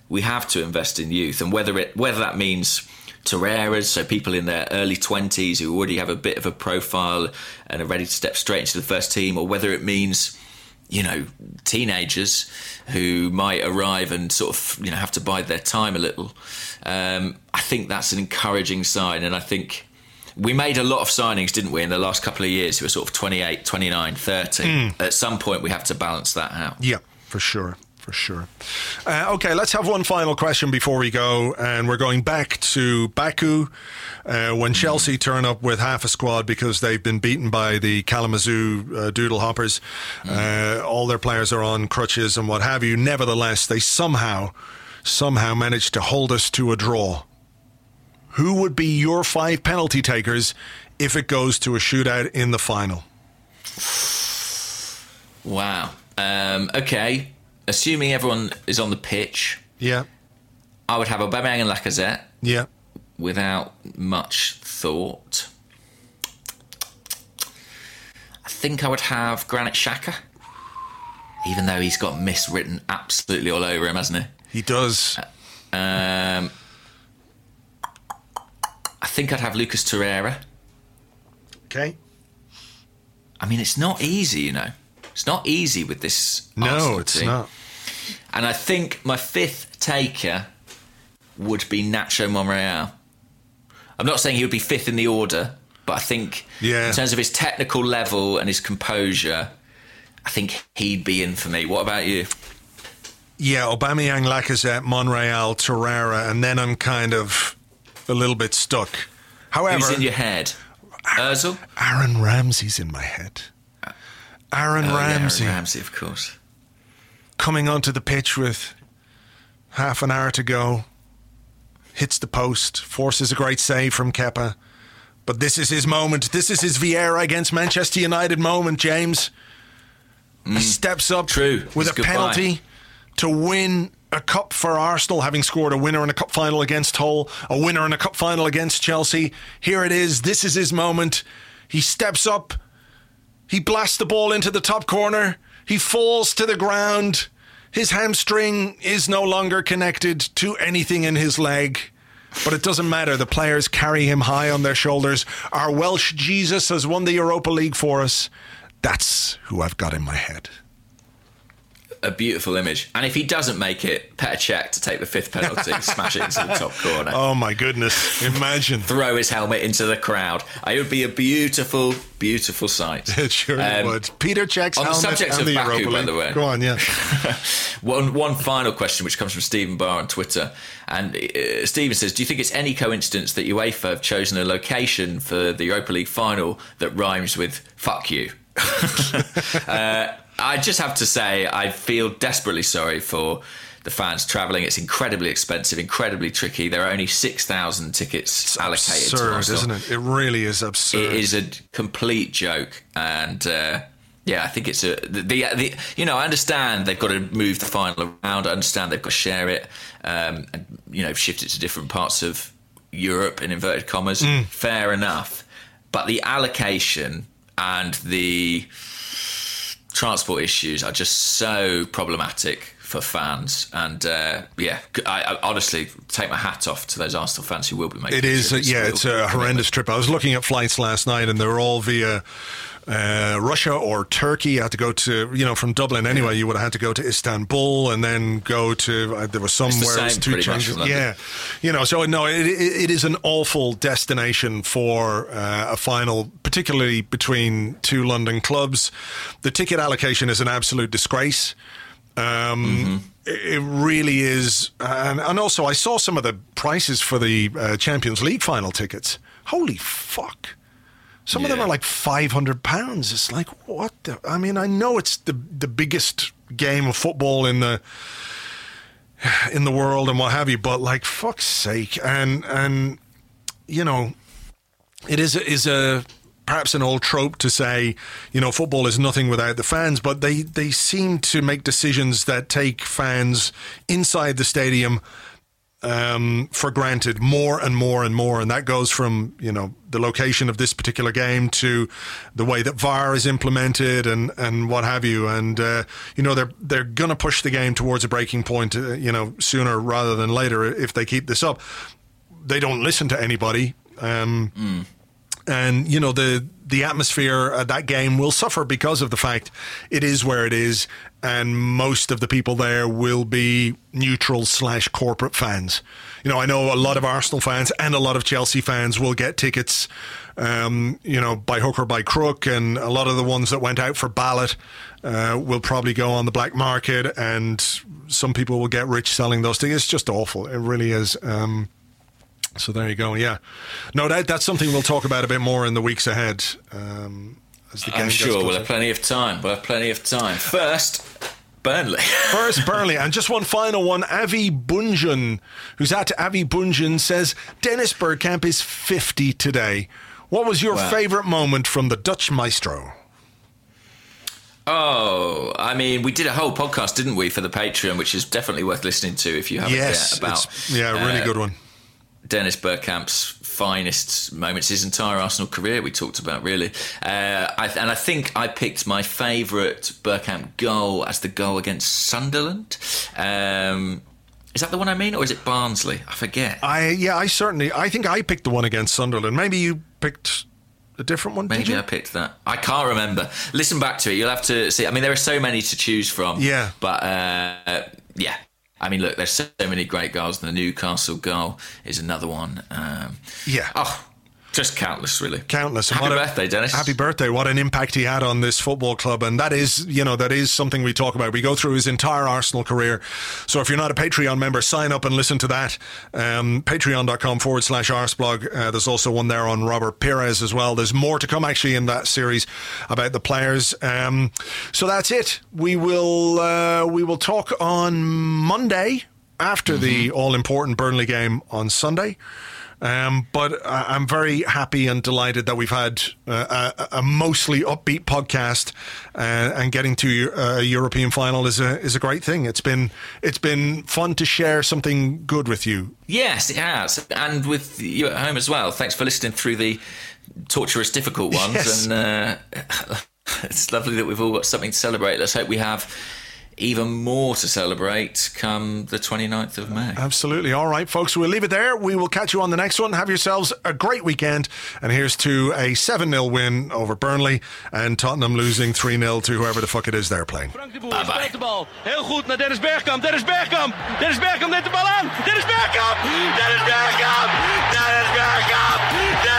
we have to invest in youth, and whether it whether that means Torreiras, so people in their early 20s who already have a bit of a profile and are ready to step straight into the first team, or whether it means you know, teenagers who might arrive and sort of, you know, have to bide their time a little. Um, I think that's an encouraging sign. And I think we made a lot of signings, didn't we, in the last couple of years who were sort of 28, 29, 30. At some point, we have to balance that out. yeah, for sure. For sure. Uh, okay, let's have one final question before we go. And we're going back to Baku uh, when Chelsea turn up with half a squad because they've been beaten by the Kalamazoo uh, Doodle Hoppers. Uh, all their players are on crutches and what have you. Nevertheless, they somehow, somehow managed to hold us to a draw. Who would be your five penalty takers if it goes to a shootout in the final? Wow. Um, okay. Assuming everyone is on the pitch, Yeah, I would have Aubameyang and Lacazette yeah. without much thought. I think I would have Granit Xhaka, even though he's got miswritten absolutely all over him, hasn't he? He does. Um, I think I'd have Lucas Torreira. Okay. I mean, it's not easy, you know. It's not easy with this. No, Arsenal it's team. not. And I think my fifth taker would be Nacho Monreal. I'm not saying he would be fifth in the order, but I think Yeah. in terms of his technical level and his composure, I think he'd be in for me. What about you? Yeah, Aubameyang, Lacazette, Monreal, Torreira, and then I'm kind of a little bit stuck. However, Who's in your head? Ozil? Aaron Ramsey's in my head. Aaron Oh, yeah, Ramsey Aaron Ramsey, of course. Coming onto the pitch with half an hour to go, hits the post, forces a great save from Kepa. But this is his moment. This is his Vieira against Manchester United moment, James. He steps up Mm. True. with It's a goodbye. penalty to win a cup for Arsenal, having scored a winner in a cup final against Hull, a winner in a cup final against Chelsea. Here it is. This is his moment. He steps up. He blasts the ball into the top corner. He falls to the ground. His hamstring is no longer connected to anything in his leg. But it doesn't matter. The players carry him high on their shoulders. Our Welsh Jesus has won the Europa League for us. That's who I've got in my head. A beautiful image. And if he doesn't make it, Petr Cech to take the fifth penalty, smash it into the top corner. Oh my goodness. Imagine. throw his helmet into the crowd. It would be a beautiful, beautiful sight. It sure Um, would. Peter checks on the subject of the Baku, Europa by League. the way. Go on, yeah. One, one final question, which comes from Stephen Barr on Twitter. And uh, Stephen says, Do you think it's any coincidence that UEFA have chosen a location for the Europa League final that rhymes with fuck you? uh, I just have to say, I feel desperately sorry for the fans travelling. It's incredibly expensive, incredibly tricky. There are only 6,000 tickets allocated to absurd, Arsenal. isn't it? It really is absurd. It is a complete joke, and uh, yeah, I think it's a the, the the you know I understand they've got to move the final around. I understand they've got to share it, um, and you know shift it to different parts of Europe in inverted commas. Mm. Fair enough, but the allocation and the transport issues are just so problematic for fans. And uh, yeah, I, I honestly take my hat off to those Arsenal fans who will be making. It is, uh, yeah, it's a horrendous trip. I was looking at flights last night, and they're all via uh, Russia or Turkey. You had to go to, you know, from Dublin anyway. You would have had to go to Istanbul and then go to. Uh, there was the somewhere it was two changes. Yeah, you know. So no, it, it, it is an awful destination for uh, a final, particularly between two London clubs. The ticket allocation is an absolute disgrace. Um, it- It really is, and, and also I saw some of the prices for the uh, Champions League final tickets. Holy fuck! Some of them are like five hundred pounds. It's like what? The, I mean, I know it's the the biggest game of football in the in the world and what have you, but like fuck's sake, and and you know, it is a, is a perhaps an old trope to say, you know, football is nothing without the fans, but they they seem to make decisions that take fans inside the stadium um, for granted more and more and more, and that goes from you know the location of this particular game to the way that VAR is implemented and and what have you, and uh, you know they're they're gonna push the game towards a breaking point, uh, you know, sooner rather than later if they keep this up. They don't listen to anybody. Um, and you know the the atmosphere at that game will suffer because of the fact it is where it is, and most of the people there will be neutral slash corporate fans. You know, I know a lot of Arsenal fans and a lot of Chelsea fans will get tickets, um, you know, by hook or by crook, and a lot of the ones that went out for ballot uh, will probably go on the black market, and some people will get rich selling those tickets. It's just awful. It really is. Um, so there you go. Yeah, no doubt that's something we'll talk about a bit more in the weeks ahead. Um, as the game I'm sure we'll have plenty of time. We'll have plenty of time. First, Burnley. First, Burnley, and just one final one. Avi Bunjan, who's at Avi Bunjan, says Dennis Bergkamp is 50 today. What was your Wow. favourite moment from the Dutch maestro? Oh, I mean, we did a whole podcast, didn't we, for the Patreon, which is definitely worth listening to if you haven't yes, yet, about yeah, a really uh, good one. Dennis Bergkamp's finest moments, his entire Arsenal career. We talked about really, uh, I, and I think I picked my favourite Bergkamp goal as the goal against Sunderland. Um, is that the one I mean, or is it Barnsley? I forget. I yeah, I certainly. I think I picked the one against Sunderland. Maybe you picked a different one. Maybe? I picked that. I can't remember. Listen back to it. You'll have to see. I mean, there are so many to choose from. Yeah. But uh, yeah. I mean, look, there's so many great goals. And the Newcastle goal is another one. Um, Yeah. oh, just countless, really. countless. And Happy a- birthday, Dennis. Happy birthday! What an impact he had on this football club, and that is, you know, that is something we talk about. We go through his entire Arsenal career. So if you're not a Patreon member, sign up and listen to that. Um, Patreon.com forward slash Arseblog. Uh, there's also one there on Robert Pires as well. There's more to come actually in that series about the players. Um, so that's it. We will uh, we will talk on Monday after the all important Burnley game on Sunday. Um, but I'm very happy and delighted that we've had uh, a, a mostly upbeat podcast, uh, and getting to a European final is a is a great thing. It's been it's been fun to share something good with you. Yes, it has, and with you at home as well. Thanks for listening through the torturous, difficult ones, Yes. and uh, it's lovely that we've all got something to celebrate. Let's hope we have even more to celebrate come the 29th of May. Absolutely. All right, folks, we'll leave it there. We will catch you on the next one. Have yourselves a great weekend. And here's to a 7 0 win over Burnley and Tottenham losing 3 0 to whoever the fuck it is they're playing. Frank de Boer speelt de bal. Heel goed naar Dennis Bergkamp. Dennis Bergkamp. Dennis Bergkamp neemt de bal aan. Dennis Bergkamp. Dennis Bergkamp. Dennis Bergkamp. Dennis Bergkamp.